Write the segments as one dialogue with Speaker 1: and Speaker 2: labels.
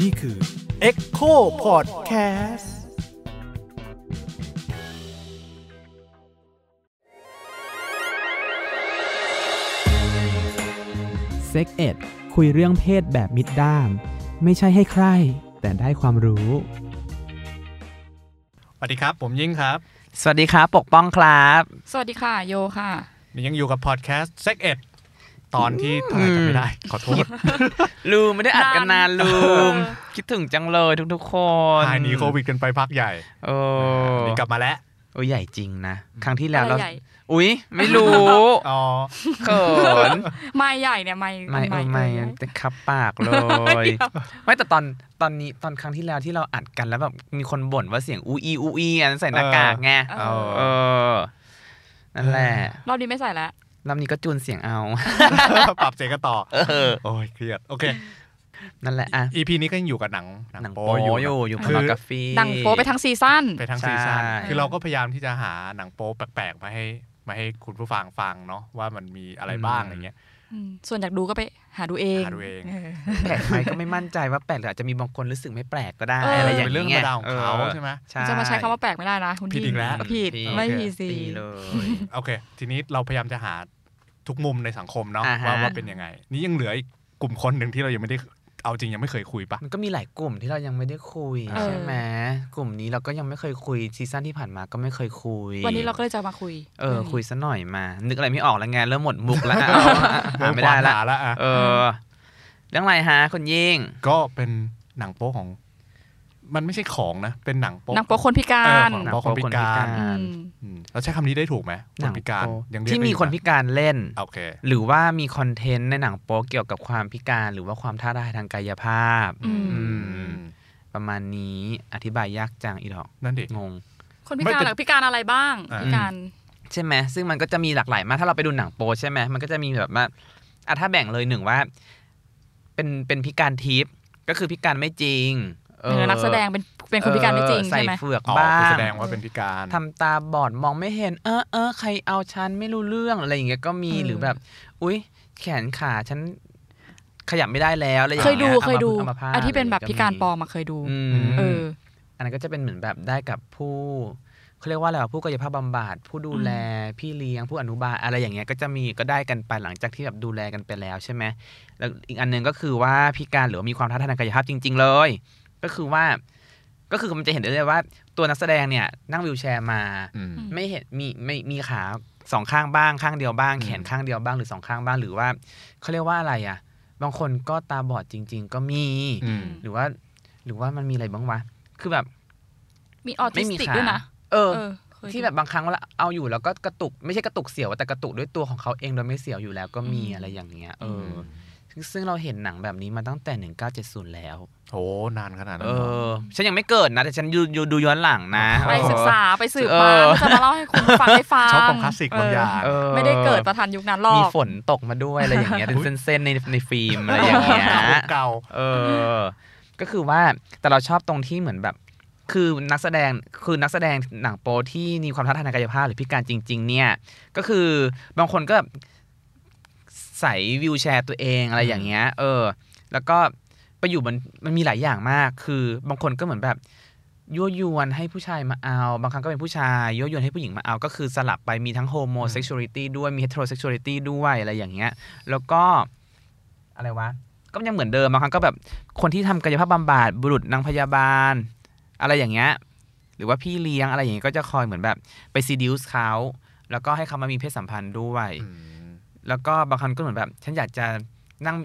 Speaker 1: นี่คือ Echo Podcast
Speaker 2: เซ็กเอ็ดคุยเรื่องเพศแบบมิดด้าม ไม่ใช่ให้ใคร แต่ได้ความรู้
Speaker 3: สวัสดีครับ ผมยิ่งครับ
Speaker 2: สวัสดีครับ ปกป้องครับ
Speaker 4: สวัสดีค่ะ โยค่ะ
Speaker 3: นี่ยังอยู่กับพอดแคสต์เซ็กเอ็ด ตอนที่เท่าไหร่จำไม่ได้ ขอโทษ
Speaker 2: ลืมไม่ได้อัดกันนาน
Speaker 4: นาน
Speaker 2: ลืม
Speaker 4: เออ
Speaker 2: คิดถึงจังเลยทุกๆคน
Speaker 3: หายหนีโควิดกันไปพักใหญ่
Speaker 2: เออ
Speaker 3: นี่กลับมาแล้ว
Speaker 2: โอ้ยใหญ่จริงนะ ครั้งที่แล้วเรา
Speaker 4: อะไรใหญ่
Speaker 2: อุ๊ยไม่รู้
Speaker 3: อ๋อ
Speaker 2: เขิน
Speaker 4: ไม่ใหญ่เนี่ยไม่
Speaker 2: ไม่เออไม่
Speaker 4: เออ
Speaker 2: แต่คับปากเลยไม่แต่ตอนตอนนี้ตอนครั้งที่แล้วที่เราอัดกันแล้วแบบมีคนบ่นว่าเสียงอูอีอูอีอันใส่หน้ากากไง
Speaker 4: เออ
Speaker 2: เออนั่นแหละ
Speaker 4: รอบนี้ไม่ใส่แล้ว
Speaker 2: รอบนี้ก็จูนเสียงเอา
Speaker 3: ปรับเสียงกันต่อ
Speaker 2: เออ
Speaker 3: โอ้ยเครียดโอเค
Speaker 2: นั่นแหละอะ
Speaker 3: EP นี้ก็ยังอยู่กับหนัง
Speaker 2: หนัง
Speaker 3: โป๊
Speaker 2: โป๊
Speaker 3: อยู่
Speaker 2: อยู่อยู่
Speaker 3: คือ
Speaker 2: พารากาฟี
Speaker 4: ดังโปไปทั้งซีซั่น
Speaker 3: ไปทั้ง
Speaker 2: ใช่
Speaker 3: ซีซั่นคือเราก็พยายามที่จะหาหนังโป๊แปลกๆมาให้มาให้คุณผู้ฟังฟังเนาะว่ามันมีอะไรบ้างอะไรเงี้ย
Speaker 4: อืม ส่วนอยากดูก็ไปหาดูเอง
Speaker 3: หาดูเอง
Speaker 2: แปลกไหมก็ไม่มั่นใจว่าแปลกหรืออาจจะมีบางคนรู้สึกไม่แปลกก็ได้
Speaker 4: เอออ
Speaker 2: อะไรอย่าง
Speaker 3: เป็นเรื่องธรรมดาของเขา
Speaker 2: ออ
Speaker 3: ใช่ไหม
Speaker 2: ใช่
Speaker 4: จะมาใช้คำว่าแปลกไม่ได้นะคุณ
Speaker 3: ผิดอีกแล้ว
Speaker 4: ผิด
Speaker 2: ผิด
Speaker 4: ไม่
Speaker 3: โอเค
Speaker 4: พีซี
Speaker 2: ตีเลย
Speaker 3: โอเค ทีนี้เราพยายามจะหาทุกมุมในสังคมเนาะ
Speaker 2: อ่าฮะ
Speaker 3: ว่าว่าเป็นยังไง นี่ยังเหลืออีกกลุ่มคนหนึ่งที่เรายังไม่ได้ เอาจริงยังไม่เคยคุยปะ
Speaker 2: มันก็มีหลายกลุ่มที่เรายังไม่ได้คุย
Speaker 4: เออ
Speaker 2: ใช่ไหมกลุ่มนี้เราก็ยังไม่เคยคุยซีซั่นที่ผ่านมาก็ไม่เคยคุย
Speaker 4: วันนี้เราก็เลยจะมาคุย
Speaker 2: เออ
Speaker 4: รื่องนี้
Speaker 2: คุยซะหน่อยมา นึกอะไรไม่ออกแล้วไงเริ่มหมดมุกแล้วอะเอาอะหาไม่ได้ละ
Speaker 3: หาละอะ
Speaker 2: เออเรื่องอะไรฮะคุณยิ่ง
Speaker 3: ก็เป็นหนังโป๊ของ มันไม่ใช่ของนะ เป็นหนังโป๊
Speaker 4: หนังโป๊คนพิกา
Speaker 3: เออ
Speaker 4: ร
Speaker 3: ของเพราะคนพิการ
Speaker 4: อืม
Speaker 3: อืมเราใช้คำนี้ได้ถูกไหมค
Speaker 2: หนั
Speaker 3: น
Speaker 2: ง
Speaker 3: พิการ
Speaker 2: โป๊
Speaker 3: ยังเรียก
Speaker 2: ที่มี
Speaker 3: ได้อยู่
Speaker 2: คนพิการเล่น
Speaker 3: โอเค
Speaker 2: หรือว่ามีคอนเทนต์ในหนังโป๊เกี่ยวกับความพิการ หรือว่าความท้าทายทางกายภาพ
Speaker 4: อืม
Speaker 3: อืม
Speaker 2: ประมาณนี้อธิบายยากจังอีดอก
Speaker 3: นั่นดิ
Speaker 2: งง
Speaker 4: คนพิ
Speaker 3: ไม่
Speaker 4: การ
Speaker 3: แต่
Speaker 4: หรือพิการอะไรบ้าง
Speaker 3: อ่า
Speaker 4: พิการ
Speaker 2: ใช่ไหมซึ่งมันก็จะมีหลากหลายมากถ้าเราไปดูหนังโป๊ใช่ไหมมันก็จะมีแบบว่าอะถ้าแบ่งเลยหนึ่งว่า เป็นเป็นพิการทิพย์ก็คือพิการไม่จริง
Speaker 4: เออ นักแสดงเป็นเป็นคนพิการไม่จริง
Speaker 2: เออใส่
Speaker 4: ใช่ไหม
Speaker 2: เฟือก
Speaker 3: อ๋อ
Speaker 2: บ้า
Speaker 3: คืองแสดงว่าเป็นพิการ
Speaker 2: ทำตาบอดมองไม่เห็น เออเออใครเอาฉันไม่รู้เรื่องอะไรอย่างเงี้ยก็มี
Speaker 4: เออ
Speaker 2: หรือแบบ อุ้ยแขนขาฉันขยับไม่ได้แล้วอะไรอย่าง
Speaker 4: เคย
Speaker 2: เงี้ย
Speaker 4: ดูเคยดู
Speaker 2: อามาพาต
Speaker 4: ไอ้ที่เป็นแบบพิการปลอ
Speaker 2: ม
Speaker 4: มมาเคยดู
Speaker 2: อืม
Speaker 4: เออ
Speaker 2: อันนั้นก็จะเป็นเหมือนแบบได้กับผู้เขาเรียกว่าอะไรวะผู้กายภาพบำบัดผู้ดูแลพี่เลี้ยงผู้อนุบาลอะไรอย่างเงี้ยก็จะมีก็ได้กันไปหลังจากที่แบบดูแลกันไปแล้วใช่ไหมแล้วอีกอันหนึงก็คือว่าพิการหรือว่ามีความท้าทายทางกายภาพจริง ๆ เลย ก็คือว่า ก็คือมันจะเห็นได้เลยว่า ตัวนักแสดงเนี่ย นั่งวีลแชร์มา
Speaker 3: อืม
Speaker 2: ไม่เห็นมีไม่มีขาสองข้างบ้างข้างเดียวบ้าง
Speaker 3: อืม
Speaker 2: แขนข้างเดียวบ้างหรือสองข้างบ้างหรือว่าเขาเรียกว่าอะไรอะ บางคนก็ตาบอดจริง ๆ ก็มี
Speaker 3: อืม
Speaker 2: หรือว่า หรือว่ามันมีอะไรบ้างวะคือแบบ
Speaker 4: มีออทิ
Speaker 2: ไม่
Speaker 4: ส
Speaker 2: มี
Speaker 4: ติก
Speaker 2: ขา
Speaker 4: ด้วยนะ
Speaker 2: เออ
Speaker 4: เออเคย
Speaker 2: ที่แบบบางครั้งเวลาเอาอยู่แล้วก็กระตุก ไม่ใช่กระตุกเสียวแต่กระตุกด้วยตัวของเขาเองโดยไม่เสียวอยู่แล้วก็มีอะไรอย่างเงี้ย เอออ ซึ่งเราเห็นหนังแบบนี้มาตั้งแต่ 1970 แล้ว
Speaker 3: โอ้นานขนาดนั้
Speaker 2: เอน
Speaker 3: เหรอ
Speaker 2: อ ฉันยังไม่เกิดนะ แต่ฉันดูดูดูย้อนหลังนะ
Speaker 4: ไปศึกษาไปสืบ
Speaker 2: เอ
Speaker 4: มา
Speaker 2: อ
Speaker 4: จะมาเล่าให้คุณฟังได้ฟัง
Speaker 3: ชอบความคลาสสิกบางอย่าง
Speaker 2: เออ
Speaker 4: ไม่ได้เกิดประทันยุคนั้นหรอก
Speaker 2: มีฝนตกมาด้วยอะไรอย่างเงี้ย เป็นเส้นๆในในฟิล์มอะไรอย่างเงี้ย
Speaker 3: เก่า
Speaker 2: เออ ก็คือว่าแต่เราชอบตรงที่เหมือนแบบคือนักแสดงคือนักแสดงหนังโป๊ที่มีความท้าทายทางกายภาพหรือพิการจริง ๆ เนี่ย ก็คือบางคนก็แบบ ใส่ wheelchair ตัวเองอะไรอย่างเงี้ย เออ แล้วก็ไปอยู่มันมันมีหลายอย่างมาก คือบางคนก็เหมือนแบบยั่วยวนให้ผู้ชายมาเอา บางครั้งก็เป็นผู้ชายยั่วยวนให้ผู้หญิงมาเอา ก็คือสลับไปมีทั้ง homosexuality ด้วยมี heterosexuality ด้วยอะไรอย่างเงี้ย แล้วก็อะไรวะ ก็ยังเหมือนเดิมบางครั้งก็แบบคนที่ทำกายภาพบำบัดบุรุษนางพยาบาล อะไรอย่างเงี้ยหรือว่าพี่เลี้ยงอะไรอย่างเงี้ยก็จะคอยเหมือนแบบไปซีดิวส์เขาแล้วก็ให้เขามามีเพศสัมพันธ์ด้วย
Speaker 3: อืม
Speaker 2: แล้วก็บางครั้งก็เหมือนแบบ ฉันอยากจะนั่ง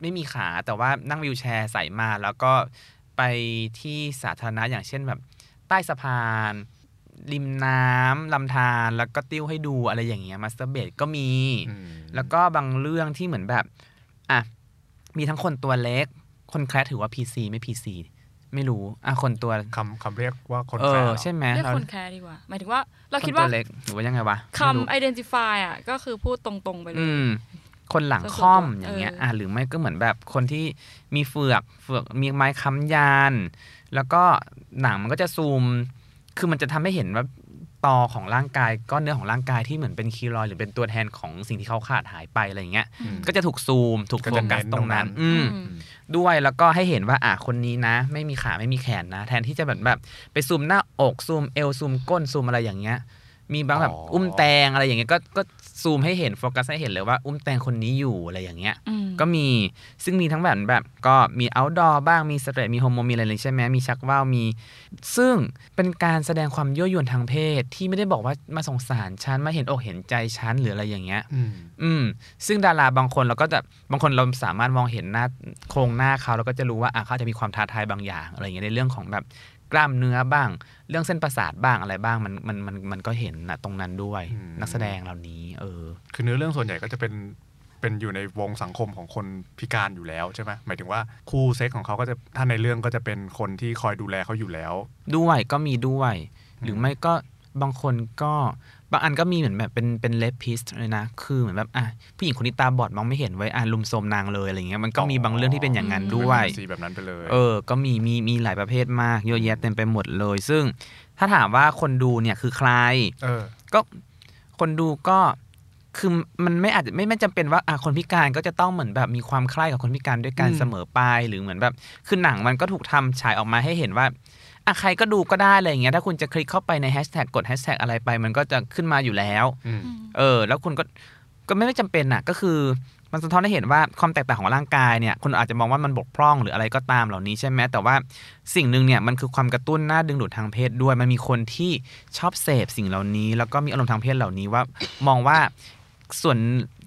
Speaker 2: ไม่มีขาแต่ว่านั่งวิวแชร์ใส่มา แล้วก็ไปที่สาธารณะอย่างเช่นแบบ ใต้สะพาน ริมน้ำลำธารแล้วก็ติ้วให้ดูอะไรอย่างเงี้ยมาสเตอร์เบดก็มี
Speaker 3: อืม
Speaker 2: แล้วก็บางเรื่องที่เหมือนแบบอะมีทั้งคนตัวเล็ก คนแคร์ถือว่า PC ไม่ PC ไม่รู้อะคนตัว
Speaker 3: คำคำเรียกว่าคน
Speaker 2: เอ
Speaker 3: แฝ
Speaker 2: อ
Speaker 3: ดเหรอ
Speaker 2: ใช่ไหม
Speaker 4: เรียก
Speaker 2: เรา
Speaker 4: คนแคร์ดีกว่า หมายถึงว่าเรา
Speaker 2: คน
Speaker 4: คิด
Speaker 2: ตั
Speaker 4: ว่า
Speaker 2: วเล็กหรือว่ายังไงวะไม่รู้
Speaker 4: คำ identify อะก็คือพูดตรงๆไปเล
Speaker 2: อื
Speaker 4: ย
Speaker 2: ม คนหลังค่อม
Speaker 4: ส่วนตัว
Speaker 2: อย่างเงี้ย
Speaker 4: เอออ่
Speaker 2: อะหรือไม่ก็เหมือนแบบคนที่มีเฟือกเฟือกมีไม้ค้ำยันแล้วก็หนังมันก็จะซูม คือมันจะทำให้เห็นว่าตอของร่างกายก้อนเนื้อของร่างกายที่เหมือนเป็นคีรอยด์หรือเป็นตัวแทนของสิ่งที่เขาขาดหายไปอะไรอย่างเงี้ย
Speaker 3: อืม
Speaker 2: ก็จะถูกซูม ถูก
Speaker 3: ก็
Speaker 2: โฟ
Speaker 3: จะ
Speaker 2: กัส
Speaker 3: เน้น
Speaker 2: ตรงนั้น
Speaker 3: ตรงนั้น
Speaker 2: อืม
Speaker 4: อืม
Speaker 2: ด้วยแล้วก็ให้เห็นว่าอะคนนี้นะ ไม่มีขาไม่มีแขนนะ แทนที่จะแบบแบบ ไปซูมหน้าอกซูมเอวซูมก้นซูมอะไรอย่างเงี้ย มีบางแบบ
Speaker 3: อ๋ออุ้
Speaker 2: อุ้มแตงอะไรอย่างเงี้ยก็ก็ ซูมให้เห็นโฟกัสให้เห็นเลยว่า อุ้มแตงคนนี้อยู่อะไรอย่างเงี้ย
Speaker 4: อืม
Speaker 2: ก็มีซึ่งมีทั้งแบบแบบ ก็มี outdoor บ้างมีสเตรทมีโฮโมมีอะไรเลยใช่ไหมมีชักว่าวมี ซึ่งเป็นการแสดงความยั่วยวนทางเพศที่ไม่ได้บอกว่ามาสงสารฉันมาเห็นอกเห็นใจฉันหรืออะไรอย่างเงี้ย
Speaker 3: อืม
Speaker 2: อืมซึ่งดาราบางคนเราก็จะบางคนเราสามารถมองเห็นหน้าโครงหน้าเขาแล้วก็จะรู้ว่าอะเขาอาจจะมีความท้าทายบางอย่างอะไรอย่างเงี้ยในเรื่องของแบบกล้ามเนื้อบ้าง เรื่องเส้นประสาทบ้างอะไรบ้างมันมันมันมันก็เห็นนะตรงนั้นด้วย
Speaker 3: อืม
Speaker 2: นักแสดงเหล่านี้ เออ
Speaker 3: คือเนื้อเรื่องส่วนใหญ่ก็จะเป็นเป็นอยู่ในวงสังคมของคนพิการอยู่แล้วใช่ไหมหมายถึงว่าคู่เซ็กของเขาก็จะถ้าในเรื่องก็จะเป็นคนที่คอยดูแลเขาอยู่แล้ว
Speaker 2: ด้วยก็มีด้วย
Speaker 3: อืม
Speaker 2: หรือไม่ก็บางคนก็ บางอันก็มีเหมือนแบบเป็นเป็นเลพิสเลยนะ คือเหมือนแบบอะผู้หญิงคนนี้ตาบอดมองไม่เห็นไว้อะลุมโทรมนางเลยอะไรเงี้ยมันก็มีบางเรื่องที่เป็นอย่างนั้นด้วย
Speaker 3: สีแบบนั้นไปเลย
Speaker 2: เออ ก็มีมีมีหลายประเภทมากเยอะแยะเต็มไปหมดเลย ซึ่งถ้าถามว่าคนดูเนี่ยคือใคร
Speaker 3: เออ
Speaker 2: ก็คนดูก็คือมันไม่อาจจะไม่ไม่จำเป็นว่าอะคนพิการก็จะต้องเหมือนแบบมีความใคร่กับคนพิการด้วยกัน
Speaker 3: อืม
Speaker 2: เสมอไปหรือเหมือนแบบคือหนังมันก็ถูกทำฉายออกมาให้เห็นว่า อะใครก็ดูก็ได้อะไรอย่างเงี้ยถ้าคุณจะคลิกเข้าไปในแฮชแท็กกดแฮชแท็กอะไรไป มันก็จะขึ้นมาอยู่แล้ว
Speaker 3: อืม
Speaker 4: อืม
Speaker 2: เออ แล้วคุณก็ก็ไม่ไม่จำเป็นอะ ก็คือมันสะท้อนให้เห็นว่าความแตกต่างของร่างกายเนี่ยคุณอาจจะมองว่ามันบกพร่องหรืออะไรก็ตามเหล่านี้ใช่ไหมแต่ว่าสิ่งหนึ่งเนี่ยมันคือความกระตุ้นน่าดึงดูดทางเพศด้วย มันมีคนที่ชอบเสพสิ่งเหล่านี้ แล้วก็มีอารมณ์ทางเพศเหล่านี้ว่า มองว่าส่วน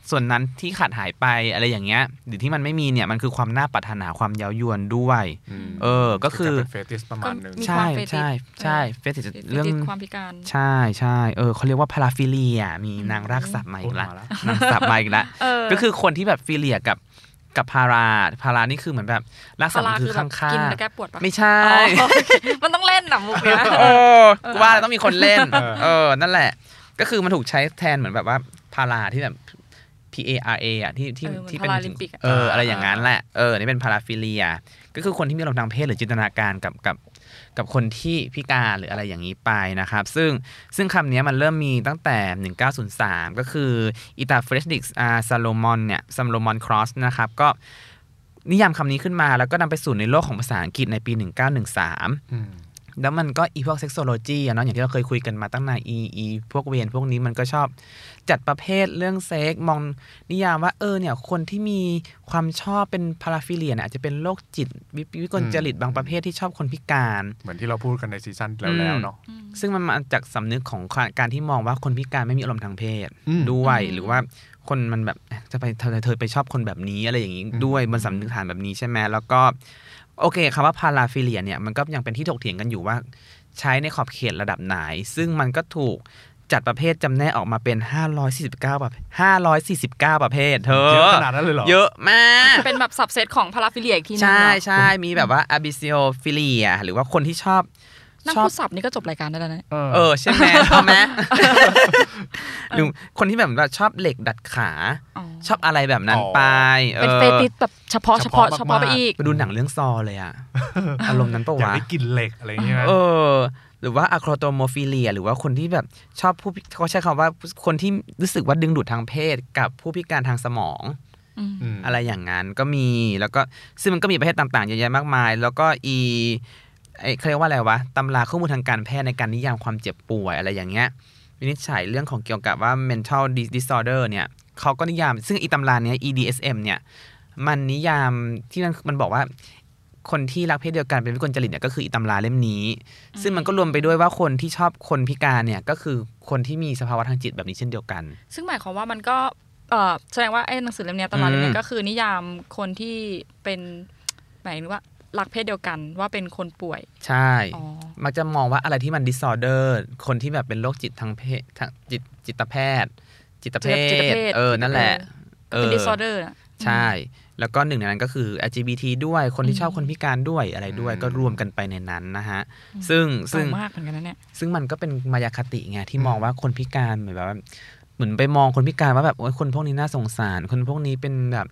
Speaker 2: ส่วนนั้นที่ขาดหายไปอะไรอย่างเงี้ยหรือที่มันไม่มีเนี่ยมันคือความน่าปรารถนาความเย้ายวนด้วย
Speaker 3: ม
Speaker 2: เออก็คือ
Speaker 3: จะเป็น fetish ประมาณหนึ่ง
Speaker 4: มี
Speaker 2: ใช่
Speaker 4: ความ fetish
Speaker 2: ใช่ใช่เฟติช
Speaker 4: เรื่
Speaker 2: เรื่
Speaker 4: อ
Speaker 2: ง
Speaker 4: ความพิการ
Speaker 2: ใช่ใช่เออเขาเรียกว่า paraphilia มี
Speaker 4: อืม
Speaker 2: นางรากศัพท์มาอีกละ
Speaker 3: พูดมาละ
Speaker 2: รากศัพท์มาอีกละ
Speaker 4: เออ
Speaker 2: ก็คือคนที่แบบ philia กับกับพาราพารานี่คือเหมือนแบบรากศัพท์มันคือ
Speaker 4: แบ
Speaker 2: ข้า
Speaker 4: บ
Speaker 2: งข้า
Speaker 4: กิน
Speaker 2: ง
Speaker 4: แล้วแก้ปวดปะ
Speaker 2: ไม่ใช่
Speaker 4: อ๋อโอเคมันต้องเล่นหนังมุกเนี้ย
Speaker 2: โอ้กูว่าแล้วต้องมีคนเล่น
Speaker 3: เออ
Speaker 2: เออ นั่นแหละ ก็คือมันถูกใช้แทนเหมือนแบบว่าพาราที่แบบ P A R A อะที่ที่
Speaker 4: เออเหมือน
Speaker 2: ที่เป็น
Speaker 4: พาราลิมปิกอะ
Speaker 2: เอออะไรอย่างนั้นแหละเออนี่เป็นพาราฟิเลีย ก็คือคนที่มีอารมณ์ทางเพศหรือจินตนาการกับกับกับคนที่พิการหรืออะไรอย่างนี้ไปนะครับ ซึ่งซึ่งคำนี้มันเริ่มมีตั้งแต่ 1903 ก็คืออีตา Friedrich อา Salomon เนี่ย Salomon Krauss นะครับก็นิยามคำนี้ขึ้นมาแล้วก็นำไปสู่ในโลกของภาษาอังกฤษในปี 1913
Speaker 3: อืม
Speaker 2: แล้วมันก็อีพวก sexology อะเนาะอย่างที่เราเคยคุยกันมาตั้งนานอีอีพวกเวรพวกนี้มันก็ชอบจัดประเภทเรื่องเซ็กซ์มองนิยามว่าเออเนี่ยคนที่มีความชอบเป็น paraphilia เนี่ยอาจจะเป็นโรคจิตวิวิกลจริตบางประเภทที่ชอบคนพิการ
Speaker 3: เหมือนที่เราพูดกันในซีซั่นแล้วแล้วเนาะ
Speaker 4: อืม
Speaker 2: ซึ่งมันมาจากสำนึกของการที่มองว่าคนพิการไม่มีอารมณ์ทางเพศ
Speaker 3: อืม
Speaker 2: ด้วย
Speaker 4: อืม
Speaker 2: หรือว่าคนมันแบบเอ๊ะจะไปเธอเธอไปชอบคนแบบนี้อะไรอย่างนี้
Speaker 3: อืม
Speaker 2: ด้วยบนสำนึกฐานแบบนี้ใช่ไหมแล้วก็ โอเคคำว่าพาราฟิเลียเนี่ยมันก็ยังเป็นที่ถกเถียงกันอยู่ว่า ใช้ในขอบเขตระดับไหน ซึ่งมันก็ถูกจัดประเภทจำแนกออกมาเป็น 549ประเภท549 ประเภท เธอ
Speaker 3: เยอะขนาดนั้นเลยเหรอ
Speaker 2: เยอะมาก
Speaker 4: เป็นแบบสับเซตของพาราฟิเลียอีกทีนึง
Speaker 2: ใช่
Speaker 4: เนาะ
Speaker 2: ใช่มีแบบว่า a b i s i o p h i l i a หรือว่าคนที่ชอบ
Speaker 4: นาง
Speaker 2: ชอบ
Speaker 4: พูดศัพท์นี่ก็จบรายการได้แล้วนะ
Speaker 2: เออใช่ไหมชอบไหมหรือคนที่แบบว่าชอบเหล็กดัดขา
Speaker 4: อ๋อ
Speaker 2: ชอบอะไรแบบนั้น
Speaker 3: อ๋อ
Speaker 2: ไป
Speaker 4: เป็น
Speaker 2: อ๋อ
Speaker 4: fetish แบบเฉพาะเฉพาะเฉพาะไป
Speaker 3: มากๆ
Speaker 4: อีก
Speaker 2: ไปดูหนังเรื่อง Saw เลยอะอารมณ์นั้นปะ
Speaker 3: อยาก
Speaker 2: วะ
Speaker 3: ได้กลินเหล็กอะไรอย่างเงี้ย
Speaker 2: เออหรือว่า acrotomophilia หรือว่าคนที่แบบชอบผู้พิเขาใช้คำว่าคนที่รู้สึกว่าดึงดูดทางเพศกับผู้พิการทางสมอง
Speaker 4: อืม
Speaker 3: อืม
Speaker 2: อะไรอย่างนั้นก็มีแล้วก็ซึ่งมันก็มีประเภทต่างๆเยอะแยะมากมาย แล้วก็อี ไอเขาเรียกว่าอะไรวะตำราข้อมูลทางการแพทย์ในการนิยามความเจ็บป่วยอะไรอย่างเงี้ยวินิจฉัยเรื่องของเกี่ยวกับว่า mental dis- disorder เนี่ยเขาก็นิยาม ซึ่งอีตำราเนี้ย EDSM เนี่ยมันนิยามที่มันมันบอกว่าคนที่รักเพศเดียวกันเป็นวิกลจริตเนี่ยก็คืออีตำราเล่มนี้ ซึ่งมันก็รวมไปด้วยว่าคนที่ชอบคนพิการเนี่ยก็คือคนที่มีสภาวะทางจิตแบบนี้เช่นเดียวกัน
Speaker 4: ซึ่งหมายความว่ามันก็เอ่อแสดงว่าไอ้หนังสือเล่มเนี้ยตำราเล่มเนี้
Speaker 2: อื
Speaker 4: ย
Speaker 2: ม
Speaker 4: ก็คือนิยามคนที่เป็นหมายถึงว่า รักเพศเดียวกันว่าเป็นคนป่วย
Speaker 2: ใช่
Speaker 4: อ๋อ
Speaker 2: มักจะมองว่าอะไรที่มัน disorder คนที่แบบเป็นโรคจิตทางเพศทางจิตจิตแพทย์ จิตเภ
Speaker 4: จิต
Speaker 2: ท
Speaker 4: เภท
Speaker 2: เออ นั่นแหละ
Speaker 4: ก็เป็น disorder น่ะ
Speaker 2: ใช่ แล้วก็หนึ่งในนั้นก็คือ LGBT ด้วยคนที่ชอบคนพิการด้วยอะไรด้วย
Speaker 3: อืม
Speaker 2: ก็รวมกันไปในนั้นนะฮะ ซึ่งซึ่
Speaker 4: เก่างมากเหมือนกันนะเนี่ย
Speaker 2: ซึ่งมันก็เป็นมายาคติไงที่มองว่าคนพิการเหมือนแบบว่าเหมือนไปมองคนพิการว่าแบบโอ้ยคนพวกนี้น่าสงสาร คนพวกนี้เป็นแบบ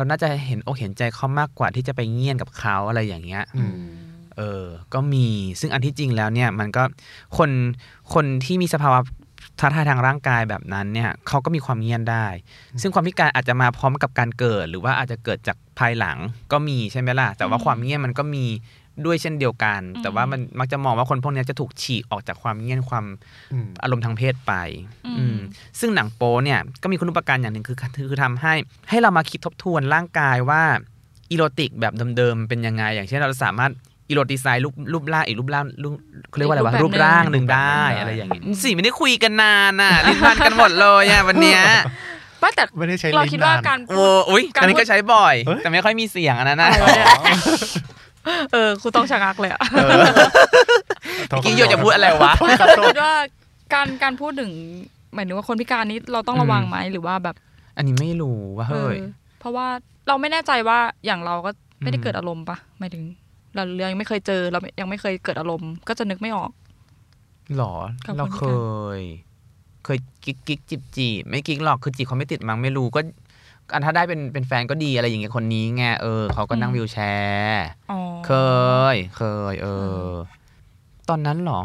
Speaker 2: เราน่าจะเห็นอกเห็นใจเขามากกว่าที่จะไปเงี่ยนกับเขาอะไรอย่างเงี้ย
Speaker 3: อืม
Speaker 2: เอเออ ก็มีซึ่งอันที่จริงแล้วเนี่ย มันก็คนคนที่มีสภาวะท้าทายทางร่างกายแบบนั้นเนี่ยเขาก็มีความเงียนได้ ซึ่งความพิการอาจจะมาพร้อมกับการเกิด หรือว่าอาจจะเกิดจากภายหลังก็มีใช่ไหมล่ะแต่ว่า
Speaker 4: อืม
Speaker 2: ความเงียนมันก็มี ด้วยเช่นเดียวกัน
Speaker 4: อืม
Speaker 2: แต่ว่ามันมักจะมองว่าคนพวกเนี้ยจะถูกฉีกออกจากความเงียนความ
Speaker 3: อืม
Speaker 2: อารมณ์ทางเพศไป
Speaker 4: อืม
Speaker 2: อืมซึ่งหนังโป๊เนี่ยก็มีคุณอุปการอย่างหนึ่งคือคือทำให้ให้เรามาคิดทบทวนร่างกายว่าอีโรติกแบบเดิมๆเป็นยังไง อย่างเช่นเราสามารถอีโรติไซน์รูปรูปร่างอีกรูปร่างรูปเขาเรียกว่าอะไรวะ
Speaker 4: อีกรู
Speaker 2: รู
Speaker 4: ป
Speaker 2: ป
Speaker 4: แบบหนึ่ง
Speaker 2: ร่างหนึ่งได้
Speaker 3: รูปแบบหนึ่งได้
Speaker 2: อะไรอย่างเงี้ยสี่ไม่ได้คุยกันนานน่ะลิ้นพันกันหมดเลยอะวันเนี้ย
Speaker 4: ไม่แต่
Speaker 3: ไม่ได้ใช้
Speaker 4: เรา
Speaker 3: ลิ้น
Speaker 4: คิดว่า
Speaker 3: นา
Speaker 4: การ
Speaker 2: โอ้อุ้ย
Speaker 4: การ
Speaker 2: อันนี้ก็ใช้บ่อย
Speaker 3: เอ้ย
Speaker 2: แต่ไม่ค่อยมีเสียงอันนั้นนะ
Speaker 4: อะไรวะ เนี่ยเออครูต้องชะงักเลยอะ
Speaker 2: เมื่อกี้โยจะพูดอะไรวะ
Speaker 3: ครับโทษ
Speaker 4: คิดว่าการการพูดถึงหมายถึงว่าคนพิการนี้เราต้องระวังไหมหรือว่าแบบ
Speaker 2: อันนี้ไม่รู้ว่าเฮ้ย
Speaker 4: ออเพราะว่าเราไม่แน่ใจว่าอย่างเราก็ไม่ได้
Speaker 2: อืม
Speaker 4: เกิดอารมณ์ปะหมายถึง เรายังไม่เคยเจอเรายังไม่เคยเกิดอารมณ์ ก็จะนึกไม่ออก
Speaker 2: หรอ
Speaker 4: กับ
Speaker 2: เรา
Speaker 4: คนพิ
Speaker 2: เค
Speaker 4: การ
Speaker 2: ยเคยกิ๊กกิ๊กจีบจีบไม่กิ๊กหรอกคือจีบเขาไม่ติดมั้งไม่รู้ก็อัน ถ้าได้เป็นเป็นแฟนก็ดีอะไรอย่างเงี้ยคนนี้ไงเออเขาก็นั่งวิวแชร์
Speaker 4: อ๋อ
Speaker 2: เคย เคย เออ ตอนนั้นเหรอ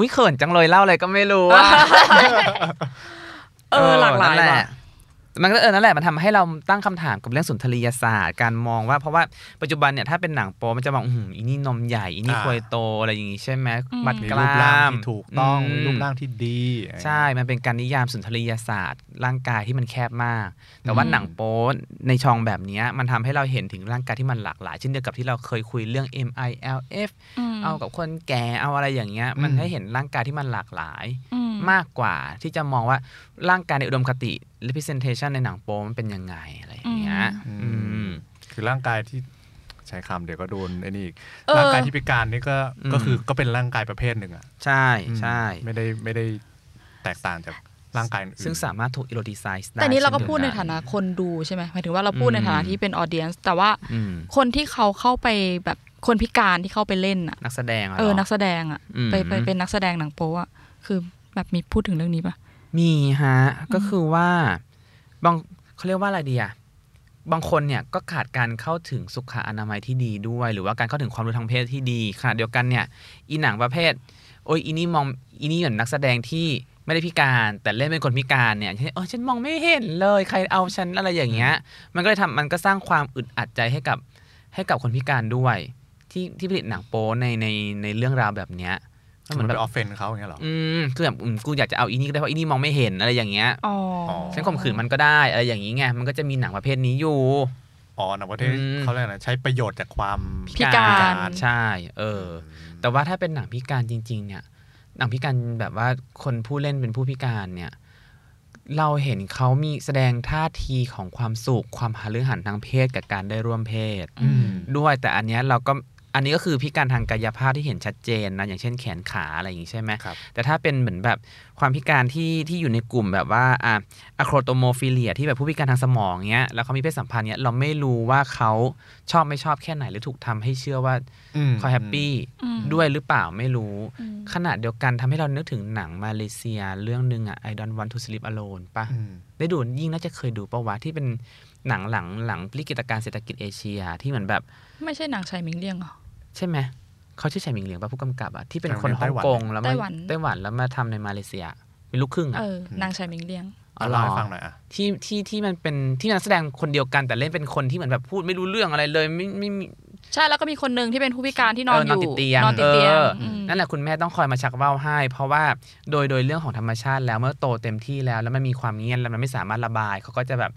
Speaker 2: วิเขินจังเลยเล่าอะไรก็ไม่รู้อะ
Speaker 4: เออหลากหลาย
Speaker 2: นั่นแห
Speaker 4: ว่ะ
Speaker 2: ละ มันก็เออนั่นแหละมันทำให้เราตั้งคำถามกับเรื่องสุนทรียศาสตร์การมองว่าเพราะว่าปัจจุบันเนี่ยถ้าเป็นหนังโป๊มันจะมองอืมอีนี่นมใหญ่อีนี่
Speaker 3: อ่า
Speaker 2: ควยโตอะไรอย่างงี้ใช่ไหม
Speaker 4: อืม
Speaker 2: บัด
Speaker 3: มี
Speaker 2: ก
Speaker 3: รู
Speaker 2: ล้า
Speaker 3: ปร่าง
Speaker 2: ม
Speaker 3: ที่ถูกต้อง
Speaker 2: อื
Speaker 3: มี
Speaker 2: ม
Speaker 3: รูปร่างที่ดี
Speaker 2: ใช่ มันเป็นการนิยามสุนทรียศาสตร์ ร่างกายที่มันแคบมาก แต่ว่า
Speaker 4: อืม
Speaker 2: หนังโป๊ในช่องแบบเนี้ยมันทำให้เราเห็นถึงร่างกายที่มันหลากหลายเช่นเดียวกับที่เราเคยคุยเรื่อง MILF
Speaker 4: ม
Speaker 2: เอากับคนแก่เอาอะไรอย่างเงี้ยมันให้เห็นร่างกายที่มันหลากหลาย
Speaker 4: อืม
Speaker 2: มากกว่าที่จะมองว่าร่างกายในอุดมคติ representation ในหนังโป๊มันเป็นยังไงอะไรอย่างเงี้ย
Speaker 3: อืม
Speaker 2: อืม
Speaker 3: คือร่างกายที่ใช้คำเดี๋ยวก็โดนไอ้นี่อีก
Speaker 4: เออ
Speaker 3: ร่างกายที่พิการนี่ก็
Speaker 2: อืม
Speaker 3: ก็คือก็เป็นร่างกายประเภทหนึ่งอะ
Speaker 2: ใช่
Speaker 3: อืม
Speaker 2: ใช่
Speaker 3: ไม่ได้ไม่ได้แตกต่างจากร่างกายอื่น
Speaker 2: ซึ่งสามารถถูก eroticise ได้
Speaker 4: แต่นี้เราก็
Speaker 2: ช่
Speaker 4: พูดใน
Speaker 2: เยวกั
Speaker 4: ฐานะคนดูใช่ไหมหมายถึงว่าเราพูด
Speaker 2: อืม
Speaker 4: ในฐานะที่เป็นออเดียนแต่ว่า
Speaker 2: อืม
Speaker 4: คนที่เขาเข้าไปแบบคนพิการที่เข้าไปเล่นอะ
Speaker 2: นักแสดงะหร
Speaker 4: เออนักแสดงอะ
Speaker 2: อืม
Speaker 4: ไปไปเป็นนักแสดงหนังโป๊อะคือแบบมีพูดถึงเรื่องนี้ปะ
Speaker 2: มีฮะ ก็คือว่าบางเขาเรียกว่าอะไรดีอะบางคนเนี่ยก็ขาดการเข้าถึงสุขอนามัยที่ดีด้วย หรือว่าการเข้าถึงความรู้ทางเพศที่ดีขณะเดียวกันเนี่ยอีหนังประเภท โอ้ยอีนี่มองอีนี่เหมือนนักแสดงที่ไม่ได้พิการแต่เล่นเป็นคนพิการเนี่ยเช่นเออฉันมองไม่เห็นเลยใครเอาฉันอะไรอย่างเงี้ย มันก็เลยทำมันก็สร้างความอึดอัดใจให้กับให้กับคนพิการด้วย ที่ที่ผลิตหนังโป๊ในในในเรื่องราวแบบเนี้ยก็ เหมือ
Speaker 3: อนน
Speaker 2: แบ
Speaker 3: บ offend เขาอย่างเงี้ยเหรอ
Speaker 2: อืมคือแบบอืมกูอยากจะเอาอีนี่ก็ได้เพราะอีนี่มองไม่เห็นอะไรอย่างเงี้ย
Speaker 4: อ๋ออ
Speaker 3: อ
Speaker 2: ฉันข่มขืนมันก็ได้อะไรอย่างนี้ไง มันก็จะมีหนังประเภทนี้อยู่
Speaker 3: อ๋อ หนังประเภท
Speaker 2: อืม
Speaker 3: เขาเรียกอะไรใช้ประโยชน์จากความ
Speaker 4: พิการ
Speaker 2: ใช่ เออ แต่ว่าถ้าเป็นหนังพิการจริง ๆ เนี่ย หนังพิการแบบว่าคนผู้เล่นเป็นผู้พิการเนี่ย เราเห็นเขามีแสดงท่าทีของความสุขความหฤหรรษ์ทางเพศกับการได้ร่วมเพศ
Speaker 3: อืม
Speaker 2: ด้วย แต่อันเนี้ยเราก็ อันนี้ก็คือพิการทางกายภาพที่เห็นชัดเจนนะอย่างเช่นแขนขาอะไรอย่างนี้ใช่ไหม
Speaker 3: ครับ
Speaker 2: แต่ถ้าเป็นเหมือนแบบความพิการที่ที่อยู่ในกลุ่มแบบว่าอะ acrotomophilia ที่แบบผู้พิการทางสมองเนี้ยแล้วเขามีเพศสัมพันธ์เนี้ยเราไม่รู้ว่าเขาชอบไม่ชอบแค่ไหนหรือถูกทำให้เชื่อว่า
Speaker 3: อืม
Speaker 2: เขาแฮปปี้
Speaker 4: อืม
Speaker 2: ด้วยหรือเปล่าไม่รู้
Speaker 4: อืม
Speaker 2: ขณะเดียวกันทำให้เรานึกถึงหนังมาเลเซียเรื่องหนึ่งอะ I don't want to sleep alone ปะ
Speaker 3: อืม
Speaker 2: ได้ดูยิ่งน่าจะเคยดูปะวะที่เป็นหนังหลังหลังวิกฤตการณ์เศรษฐกิจเอเชียที่เหมือนแบบ
Speaker 4: ไม่ใช่หนังชายหมิงเลี่ยงเหรอ
Speaker 2: ใช่ไหมเขาชื่อชายหมิงเหลียงป่ะผู้กำกับอะที่เป็น
Speaker 3: ชายหมิง
Speaker 2: คนฮ่องกงแล้ว
Speaker 4: ไต้
Speaker 2: มา
Speaker 4: หวัน
Speaker 2: ไต้หวันแล้วมาทำในมาเลเซียเป็นลูกครึ่ง
Speaker 4: เอ
Speaker 2: อะ
Speaker 4: อนางชายหมิงเลี่ยง
Speaker 3: เอาเล่าให้ฟังหน่อยอะ
Speaker 2: ที่ที่ที่มันเป็นที่นักแสดงคนเดียวกันแต่เล่นเป็นคนที่เหมือนแบบพูดไม่รู้เรื่องอะไรเลยไม่ไม่ไม่
Speaker 4: ใช่แล้วก็มีคนหนึ่งที่เป็นผู้พิการที่นอน
Speaker 2: เออน
Speaker 4: อน
Speaker 2: อน
Speaker 4: ยู่
Speaker 2: ติดเตียง
Speaker 4: นอนติดเตียง
Speaker 2: เออ
Speaker 4: ม
Speaker 2: นั่นแหละคุณแม่ต้องคอยมาชักว่าวให้ เพราะว่าโดยโดยเรื่องของธรรมชาติแล้วเมื่อโตเต็มที่แล้วแล้วมันมีความเงี่ยนแล้วมันไม่สามารถระบายเขาก็จะแบบ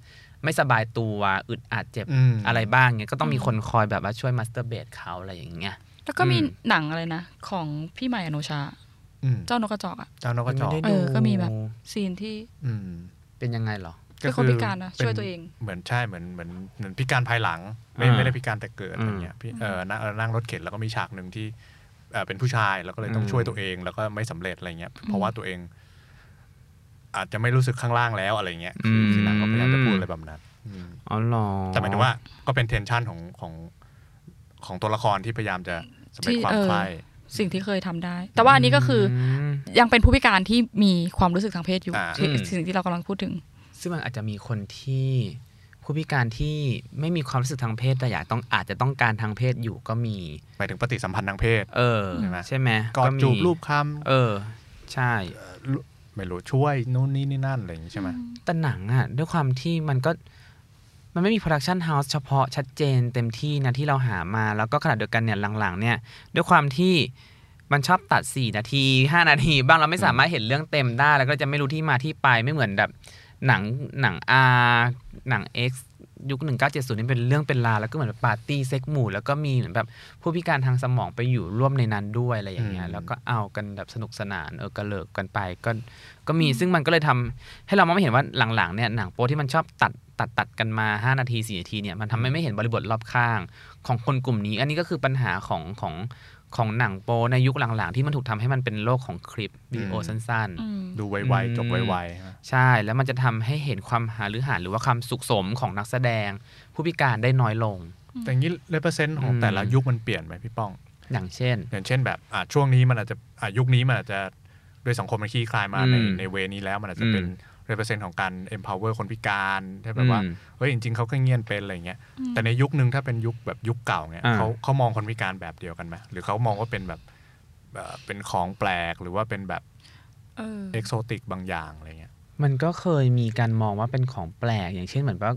Speaker 2: ไม่สบายตัวอึดอัดเจ็บ
Speaker 3: อืม
Speaker 2: อะไรบ้างเงี้ยก็ต้องมีคนคอยแบบว่าช่วย masturbate เขาอะไรอย่างเงี้ย
Speaker 4: แล้วก็มี
Speaker 2: อืม
Speaker 4: หนังอะไรนะ ของพี่ใหม่อโนชา
Speaker 3: อืม
Speaker 4: เจ้านกกระจอกอะ
Speaker 3: เจ้านกกระจอก
Speaker 2: ไม่ได้
Speaker 4: เอ
Speaker 2: ดู
Speaker 4: อก็มีแบบ scene ที่
Speaker 3: อืม
Speaker 2: เป็นยังไงเหรอ
Speaker 4: เป็นคนพิการนะ
Speaker 3: เป็น
Speaker 4: ช่วยตัวเอง
Speaker 3: เหมือนใช่เหมือนเหมือนเหมือนพิการภายหลัง ไม่
Speaker 2: อ่า
Speaker 3: ไม่ได้พิการแต่เกิด
Speaker 2: อืม
Speaker 3: อะไรเงี้ยพี่เออนั่งเออนั่งรถเข็นแล้วก็มีฉากหนึ่งที่เออเป็นผู้ชายแล้วก็เลยต้อง
Speaker 2: อืม
Speaker 3: ช่วยตัวเองแล้วก็ไม่สำเร็จอะไรเงี้ยเพราะว่าตัวเอง อาจจะไม่รู้สึกข้างล่างแล้วอะไรเงี้ยคือคือหนังก็พยายามจะพูดอะไรแบบนั้นอืม
Speaker 2: อ๋อเหรอ
Speaker 3: แต่หมายถึงว่าก็เป็นเทนชันของของของตัวละครที่พยายามจะสำเร็จ
Speaker 4: ที่
Speaker 3: ความ
Speaker 4: เออ
Speaker 3: ใคร่
Speaker 4: สิ่งที่เคยทำได้ แต่ว่าอันนี้ก็คืออ
Speaker 2: ม
Speaker 4: ยังเป็นผู้พิการที่มีความรู้สึกทางเพศอยู่
Speaker 3: อ่า
Speaker 4: ที่
Speaker 2: อืม
Speaker 4: สสิ่งที่เรากำลังพูดถึง
Speaker 2: ซึ่งมันอาจจะมีคนที่ผู้พิการที่ไม่มีความรู้สึกทางเพศแต่อยากต้องอาจจะต้องการทางเพศอยู่ก็มี
Speaker 3: หมายถึงปฏิสัมพันธ์ทางเพศ
Speaker 2: เออ
Speaker 3: ใช่ไหม
Speaker 2: ใช่ไหม
Speaker 3: กอด
Speaker 2: มี
Speaker 3: จูบลูบคลำ
Speaker 2: เออ ใช่
Speaker 3: ไม่รู้ช่วยนู่นนี่นี่นั่นอะไรอย่างงี้ใช่ไหม
Speaker 2: แต่หนังอะด้วยความที่มันก็มันไม่มี production house เฉพาะชัดเจนเต็มที่นะที่เราหามาแล้วก็ขณะเดียวกันเนี่ยหลังๆ เนี่ย ด้วยความที่มันชอบตัด 4 นาที 5 นาที บ้างเราไม่สามารถเห็นเรื่องเต็มได้ แล้วก็จะไม่รู้ที่มาที่ไปไม่เหมือนแบบหนังหนัง R หนัง X ยุค 1970 นี่เป็นเรื่องเป็นราวแล้วก็เหมือนปาร์ตี้เซ็กหมู่ แล้วก็มีเหมือนแบบผู้พิการทางสมองไปอยู่ร่วมในนั้นด้วยอะไรอย่างเงี้ยแล้วก็เอากันแบบสนุกสนานเออกระเลิกกันไปก็ก็มีซึ่งมันก็เลยทำให้เรามองไม่เห็นว่าหลังๆเนี่ยหนังโป๊ที่มันชอบตัดตัดตัดกันมา 5 นาที 4 นาทีเนี่ยมันทำให้ไม่เห็นบริบทรอบข้างของคนกลุ่มนี้ อันนี้ก็คือปัญหาของของ ของหนังโป๊ในยุคหลังๆ ที่มันถูกทำให้มันเป็นโลกของคลิปวิดีโอสั้น
Speaker 4: อืม
Speaker 3: ดูไวๆ จบไวๆใช่ไหม
Speaker 2: ๆใช่แล้วมันจะทำให้เห็นความหาหรือหาหรือว่าความสุขสมของนักแสดง ผู้พิการได้น้อยลง
Speaker 3: แต่อย่างนี้เลเปอร์เซ็นต์ของ
Speaker 2: อืม
Speaker 3: แต่ละยุคมันเปลี่ยนไหมพี่ป้อง
Speaker 2: อย่างเช่น
Speaker 3: อย่างเช่นแบบอะช่วงนี้มันอาจจะอะยุคนี้มันอาจจะโดยสังคมมันคลี่คลายมาใน
Speaker 2: อืม
Speaker 3: ในเวนี้แล้วมันอาจจะเป็น
Speaker 2: อืม
Speaker 3: เรเปอร์เซ็นต์ของการ empower คนพิการใช่แบบว่า
Speaker 2: อืม
Speaker 3: เฮ้ยจริง ๆเขาก็เงียนเป็นอะไรเงี้ยแต่ในยุคนึงถ้าเป็นยุคแบบยุคเก่าเนี่ย
Speaker 2: อ่า
Speaker 3: เขาเขามองคนพิการแบบเดียวกันไหมหรือเขามองว่าเป็นแบบเอ่อเป็นของแปลกหรือว่าเป็นแบบ
Speaker 4: เออ
Speaker 3: เอกโซติกบางอย่างอะไรเงี้ย
Speaker 2: มันก็เคยมีการมองว่าเป็นของแปลกอย่างเช่นเหมือนว่า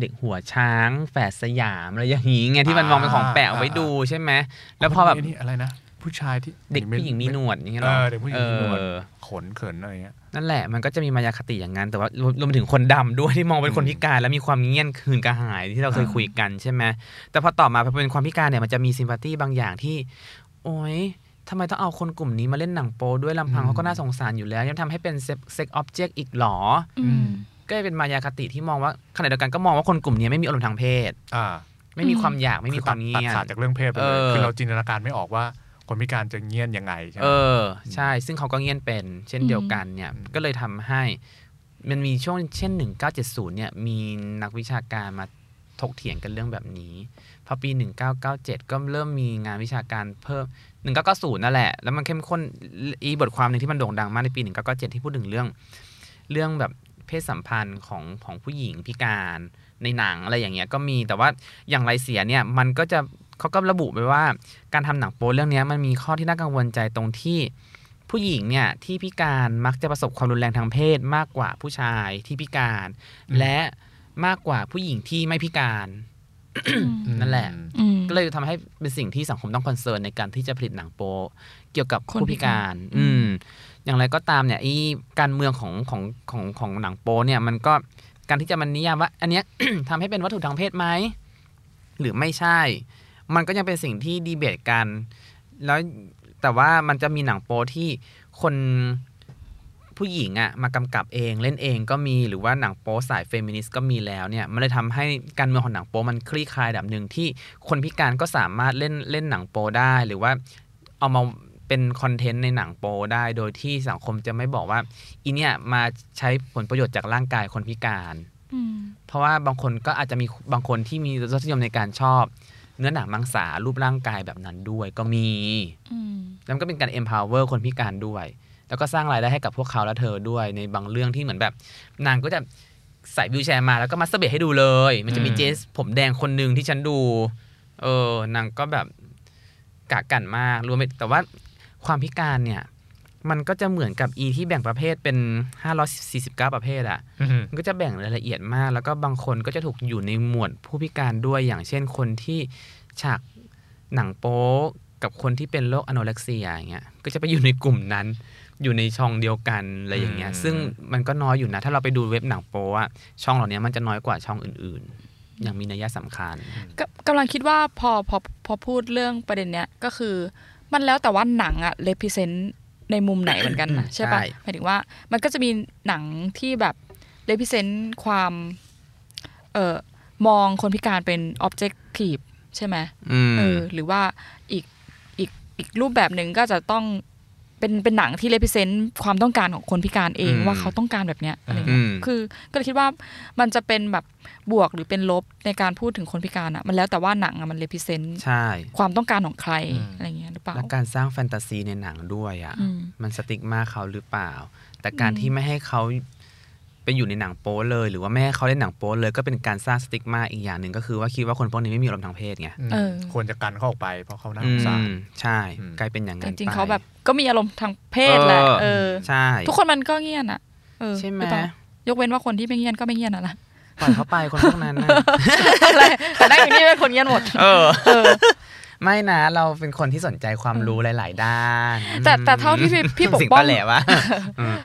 Speaker 2: เด็กหัวช้างแฝดสยามอะไรอย่างนี้ไงที่มันมองเป็นของแปลกเอาไว้ดูใช่ไหมแล้วพอแบบ
Speaker 3: คนนี้อะไรนะ ผู้ชายที่
Speaker 2: เด็กผู้หญิงมีหนวดอย่างเงี้ยหร
Speaker 3: เอ
Speaker 2: อ
Speaker 3: อเด็กผู้หญิงมีหนวด
Speaker 2: เออ
Speaker 3: ขนเขินอะไรเงี้ย
Speaker 2: นั่นแหละมันก็จะมีมายาคติอย่างนั้นแต่ว่ารวมรวมไปถึงคนดำด้วยที่มองเป็นคนพิการแล้วมีความเงียนคืนกระหายที่เราเคยคุยกันใช่ไหมแต่พอต่อมาพอเป็นความพิการเนี่ยมันจะมีซิมพัตตีบางอย่างที่ โอ๊ยทำไมต้องเอาคนกลุ่มนี้มาเล่นหนังโป๊ด้วยลำพัง
Speaker 3: อืม
Speaker 2: เขาก็น่าสงสารอยู่แล้ว ยังทำให้เป็นเซ็กออบเจกต์อีกหรอ
Speaker 4: อืม
Speaker 2: ก็เลยเป็นมายาคติที่มองว่าขณะเดียวกันก็มองว่าคนกลุ่มนี้ไม่มีอารมณ์ทางเพศ
Speaker 3: อ่า
Speaker 2: ไม่มีความอยากไม่มีความ
Speaker 3: ตัด
Speaker 2: เงี
Speaker 3: ตัด
Speaker 2: ย
Speaker 3: ขาด
Speaker 2: น
Speaker 3: จากเรื่องเพศไปเล
Speaker 2: เอยอ
Speaker 3: คือเราจินตนาการไม่ออกว่า คนพิการจะเงียนยังไงใช่ไหม
Speaker 2: เออ ใช่ ซึ่งเขาก็เงียนเป็น เช่นเดียวกันเนี่ย
Speaker 3: อืม
Speaker 2: ก็เลยทำให้ มันมีช่วงเช่น 1970 เนี่ย มีนักวิชาการมาถกเถียงกันเรื่องแบบนี้ พอปี 1997 ก็เริ่มมีงานวิชาการเพิ่ม 1990 นั่นแหละ แล้วมันเข้มข้น อีบทความหนึ่งที่มันโด่งดังมากในปี 1997 ที่พูดถึงเรื่อง เรื่องแบบเพศสัมพันธ์ของของผู้หญิงพิการในหนังอะไรอย่างเงี้ยก็มี แต่ว่าอย่างไรเสียเนี่ย มันก็จะ เขาก็ระบุไว้ว่าการทำหนังโป๊เรื่องเนี้ยมันมีข้อที่น่ากังวลใจตรงที่ผู้หญิงเนี่ยที่พิการมักจะประสบความรุนแรงทางเพศ มากกว่าผู้ชายที่พิการ และมากกว่าผู้หญิงที่ไม่พิการนั่นแหละ
Speaker 4: อืม
Speaker 2: ก็เลยทำให้เป็นสิ่งที่สังคมต้องคอนเซิร์นในการที่จะผลิตหนังโป๊เกี่ยวกับ
Speaker 4: คน
Speaker 2: ผู้
Speaker 4: พิ
Speaker 2: พิ
Speaker 4: กา
Speaker 2: การรอืม อย่างไรก็ตามเนี่ยอีการเมืองของของของของหนังโป๊เนี่ยมันก็การที่จะมันนิยามว่า อันเนี้ยทำให้เป็นวัตถุทางเพศไหมหรือไม่ใช่ มันก็ยังเป็นสิ่งที่ดีเบตกัน แล้วแต่ว่ามันจะมีหนังโป๊ที่คนผู้หญิงอะมากำกับเองเล่นเองก็มีหรือว่าหนังโป๊สายเฟมินิสต์ก็มีแล้วเนี่ยมันเลยทำให้การเมืองของหนังโป๊มันคลี่คลายแบบหนึ่งที่คนพิการก็สามารถเล่นเล่นหนังโป๊ได้หรือว่าเอามาเป็นคอนเทนต์ในหนังโป๊ได้โดยที่สังคมจะไม่บอกว่าอีเนี่ยมาใช้ผลประโยชน์จากร่างกายคนพิการเพราะว่าบางคนก็อาจจะมีบางคนที่มีรสนิยมในการชอบ เนื้อหนังมังสารูปร่างกายแบบนั้นด้วยก็มี
Speaker 4: อืม
Speaker 2: แล้วมันก็เป็นการ empower คนพิการด้วย แล้วก็สร้างรายได้ให้กับพวกเขาและเธอด้วยในบางเรื่องที่เหมือนแบบ นางก็จะใส่วิวแชร์มาแล้วก็มาสเบตให้ดูเลย มันจะมี
Speaker 3: อืม
Speaker 2: เจสผมแดงคนหนึ่งที่ฉันดู เออนางก็แบบกะกันมากรวมไปแต่ว่าความพิการเนี่ย มันก็จะเหมือนกับอีที่แบ่งประเภทเป็น 549 ประเภทอะ
Speaker 3: อืม
Speaker 2: มันก็จะแบ่งรายละเอียดมาก แล้วก็บางคนก็จะถูกอยู่ในหมวดผู้พิการด้วยอย่างเช่นคนที่ฉากหนังโป๊กับคนที่เป็นโรคอโนเร็กเซียอย่างเงี้ยก็จะไปอยู่ในกลุ่มนั้น อยู่ในช่องเดียวกันอะไรอย่างเงี้ย
Speaker 3: อืม
Speaker 2: ซึ่งมันก็น้อยอยู่นะ ถ้าเราไปดูเว็บหนังโป๊อะช่องเหล่านี้มันจะน้อยกว่าช่องอื่นๆ อย่างมีนัยสำคัญ
Speaker 4: ก็กำลังคิดว่าพอพอพอพูดเรื่องประเด็นเนี้ยก็คือ มันแล้วแต่ว่าหนังอะเลพิเซนต์ ในมุมไหนเหมือนกันนะ
Speaker 2: อืม
Speaker 4: ใช่ปะ
Speaker 2: ใช่
Speaker 4: หมายถึงว่ามันก็จะมีหนังที่แบบเลพิเซนต์ความเอ่อมองคนพิการเป็นออบเจกตีฟใช่ไหม
Speaker 2: อืม
Speaker 4: เออหรือว่าอีกอีกอีกรูปแบบหนึ่งก็จะต้อง เป็นเป็นหนังที่เลพิเซนต์ความต้องการของคนพิการเอง
Speaker 2: อืม
Speaker 4: ว่าเขาต้องการแบบเนี้ยอะไร
Speaker 2: อื
Speaker 4: เงี้ย
Speaker 2: ม
Speaker 4: คือก็เลยคิดว่ามันจะเป็นแบบบวกหรือเป็นลบในการพูดถึงคนพิการอะมันแล้วแต่ว่าหนังอะมันเลพิเซนต์
Speaker 2: ใช่
Speaker 4: ความต้องการของใคร
Speaker 3: อืม
Speaker 4: อะไรเงี้ยหรือเปล่า
Speaker 2: และการสร้างแฟนตาซีในหนังด้วยอะ
Speaker 4: อืม
Speaker 2: มันสติ๊กมากเขาหรือเปล่า แต่การ
Speaker 4: อืม
Speaker 2: ที่ไม่ให้เขา ไปไปอยู่ในหนังโป๊เลย หรือว่าไม่ให้เขาเล่นหนังโป๊เลย ก็เป็นการสร้างสติ๊กมาอีกอย่างหนึ่งก็คือว่าคิดว่าคนพวกนี้ไม่มีอารมณ์ทางเพศไง
Speaker 4: เออ
Speaker 3: ควรจะกันเขาออกไป เพราะเขาน่า
Speaker 2: อื
Speaker 3: สงสาร
Speaker 2: มใช่
Speaker 3: อืม
Speaker 2: กลายเป็นอย่าง
Speaker 4: แต่
Speaker 2: นั้น
Speaker 4: จริง
Speaker 2: ไป
Speaker 4: ๆเขาแบบก็มีอารมณ์ทางเพศแหละเออ
Speaker 2: ใช่
Speaker 4: ทุกคนมันก็เงียนอะเออ
Speaker 2: ใช่ไหม
Speaker 4: รือเปล่ายกเว้นว่าคนที่ไม่เงียนก็ไม่เงียนอะนะ
Speaker 2: ปล่อยเขาไปคนพวกนั้นนะ
Speaker 4: อะไรแต่นั่งอยู่นี่เป็นคนเงียนหมด
Speaker 2: เออ
Speaker 4: เออ
Speaker 2: ไม่นะเราเป็นคนที่สนใจความรู้หลาย ๆ ด้าน
Speaker 4: แต่แต่เท่าที่พี่พี่ปก
Speaker 2: สิ่ง
Speaker 4: ป้อง
Speaker 2: ปะแหละวะ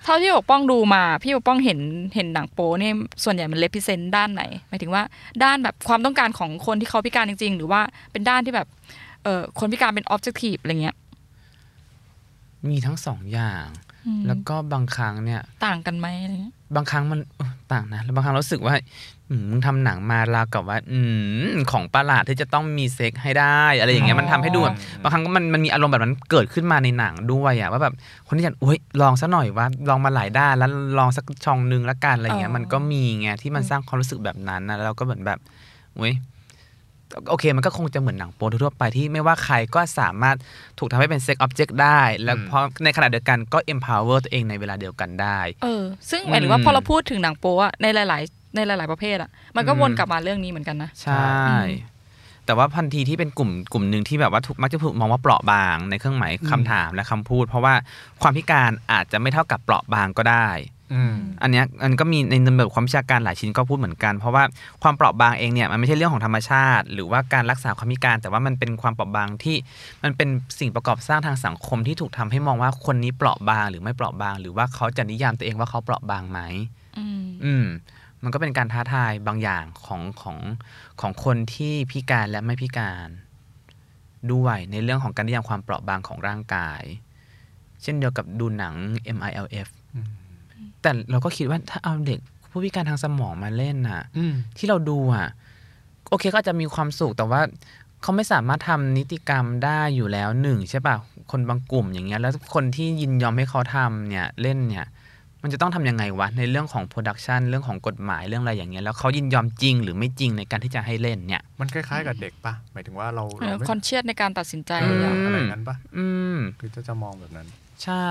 Speaker 4: เท่าที่ปกป้องดูมา พี่ปกป้องเห็นเห็นหนังโป๊เนี่ยส่วนใหญ่มันเลพิเซนต์ด้านไหนหมายถึงว่าด้านแบบความต้องการของคนที่เขาพิการจริง ๆ หรือว่าเป็นด้านที่แบบเออคนพิการเป็นออบเจกตีฟอะไรเงี้ย
Speaker 2: มีทั้งสองอย่าง
Speaker 4: อืม
Speaker 2: แล้วก็บางครั้งเนี่ย
Speaker 4: ต่างกันไหมอะไรเงี้ย
Speaker 2: บางครั้งมันเอ้อต่างนะแล้วบางครั้งรู้สึกว่าอื มมึงทำหนังมาราวกับว่า อืมของประหลาดที่จะต้องมีเซ็กให้ได้ อะไรอย่างเงี้ยมันทำให้ดูแบบบางครั้งมันมันมีอารมณ์แบบนั้นเกิดขึ้นมาในหนังด้วยอะว่าแบบคนที่อยากอุ้ยลองซะหน่อยว่าลองมาหลายด้านแล้วลองสักช่องนึงละกันอะไรอย่างเงี้ยมันก็มีไงที่มันสร้างความรู้สึกแบบนั้นนะแล้วเราก็เหมือนแบบอุ้ยโอเคมันก็คงจะเหมือนหนังโป๊ทั่วๆไปที่ไม่ว่าใครก็สามารถถูกทำให้เป็นเซ็กออบเจกต์ได้ แล้วเพราะในขณะเดียวกันก็ empower ตัวเองในเวลาเดียวกันได้
Speaker 4: เออ ซึ่งหมายถึงว่า
Speaker 2: อืม
Speaker 4: พอเราพูดถึงหนังโป๊อะในหลาย ๆ ในหลาย ๆ ประเภทอะมันก็
Speaker 2: อืม
Speaker 4: วนกลับมาเรื่องนี้เหมือนกันนะ
Speaker 2: ใช่ แต่ว่าพันทีที่เป็นกลุ่มกลุ่มหนึ่งที่แบบว่าถูกมักจะถูกมองว่าเปราะบางในเครื่องหมายคำถามและคำพูด เพราะว่าความพิการอาจจะไม่เท่ากับเปราะบางก็ได้
Speaker 3: อืม
Speaker 2: อันเนี้ยอันก็มีในแบบความวิชาการหลายชิ้นก็พูดเหมือนกัน เพราะว่าความเปราะบางเองเนี่ยมันไม่ใช่เรื่องของธรรมชาติ หรือว่าการรักษาความพิการ แต่ว่ามันเป็นความเปราะบางที่มันเป็นสิ่งประกอบสร้างทางสังคมที่ถูกทำให้มองว่าคนนี้เปราะบางหรือไม่เปราะบาง หรือว่าเขาจะนิยามตัวเองว่าเขาเปราะบางไหม
Speaker 4: อืม
Speaker 2: อื มมันก็เป็นการท้าทายบางอย่างของของของคนที่พิการและไม่พิการด้วยในเรื่องของการนิยามความเปราะบางของร่างกาย เช่นเดียวกับดูหนัง MILF
Speaker 3: อืม
Speaker 2: แต่เราก็คิดว่าถ้าเอาเด็กผู้พิการทางสมองมาเล่นน่ะ
Speaker 3: อืม
Speaker 2: ที่เราดูอะโอเคก็อาจจะมีความสุขแต่ว่าเขาไม่สามารถทำนิติกรรมได้อยู่แล้วหนึ่งใช่ป่ะคนบางกลุ่มอย่างเงี้ย แล้วคนที่ยินยอมให้เขาทำเนี่ยเล่นเนี่ย มันจะต้องทำยังไงวะ ในเรื่องของ production เรื่องของกฎหมายเรื่องอะไรอย่างเงี้ยแล้วเขายินยอมจริงหรือไม่จริงในการที่จะให้เล่นเนี่ย
Speaker 3: มันคล้ายๆกับเด็กปะหมายถึงว่าเราเราไม่
Speaker 4: conscious ในการตัดสินใจ
Speaker 2: อืม
Speaker 4: อะ
Speaker 3: อะไรนั้นปะ
Speaker 2: อืม
Speaker 3: คือจะจะมองแบบนั้น
Speaker 2: ใช่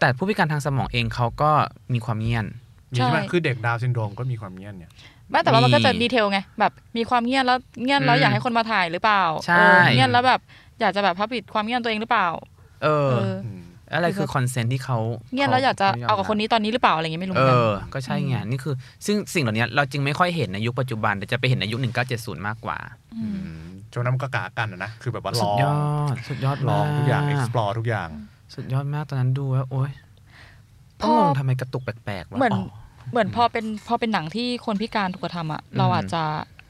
Speaker 2: แต่ผู้พิการทางสมองเองเขาก็มีความเงี่ยน
Speaker 3: มีใช่ไหมคือเด็กดาวน์ซินโดรมก็มีความเงี่ยนเนี่ย
Speaker 4: ไม่แต่ว่ามันก็จะ
Speaker 2: มี
Speaker 4: ดี detail ไงแบบมีความเงี่ยนแล้วเงี่ยนแล้ว
Speaker 2: อืม
Speaker 4: อยากให้คนมาถ่ายหรือเปล่า
Speaker 2: ใช่
Speaker 4: เออเงี่ยนแล้วแบบอยากจะแบบ public ความเงี่ยนตัวเองหรือเปล่า
Speaker 2: เออ
Speaker 4: เออ
Speaker 3: อืม
Speaker 2: อะไรคือ consent ที่เขา
Speaker 4: เงี่ยนแล้วอยากจะเอากับคนนี้ตอนนี้หรือเปล่าอะไรเงี้ยไม่รู้เห
Speaker 2: เอ
Speaker 4: มือนกันเอ
Speaker 2: อก็ใช่ไงนี่คือ ซึ่งสิ่งเหล่านี้เราจึงไม่ค่อยเห็นในยุคปัจจุบันแต่จะไปเห็นในยุค 1970 มากกว่า
Speaker 3: อืมช่วงนั้นมันก็กล้ากันอะนะคือแบบว่าลองสุด
Speaker 2: ยอดสุดยอด
Speaker 3: ลองทุกอย่าง explore ทุกอย่าง
Speaker 2: สุดยอดมากตอนนั้นดูแล้วโอ๊ยต้องงงทำไมกระตุกแปลกๆวะ
Speaker 4: เหมือน
Speaker 2: อ๋อ
Speaker 4: เหมือนพอเป็นพอเป็นหนังที่คนพิการถูกกระทำอะเราอาจจะ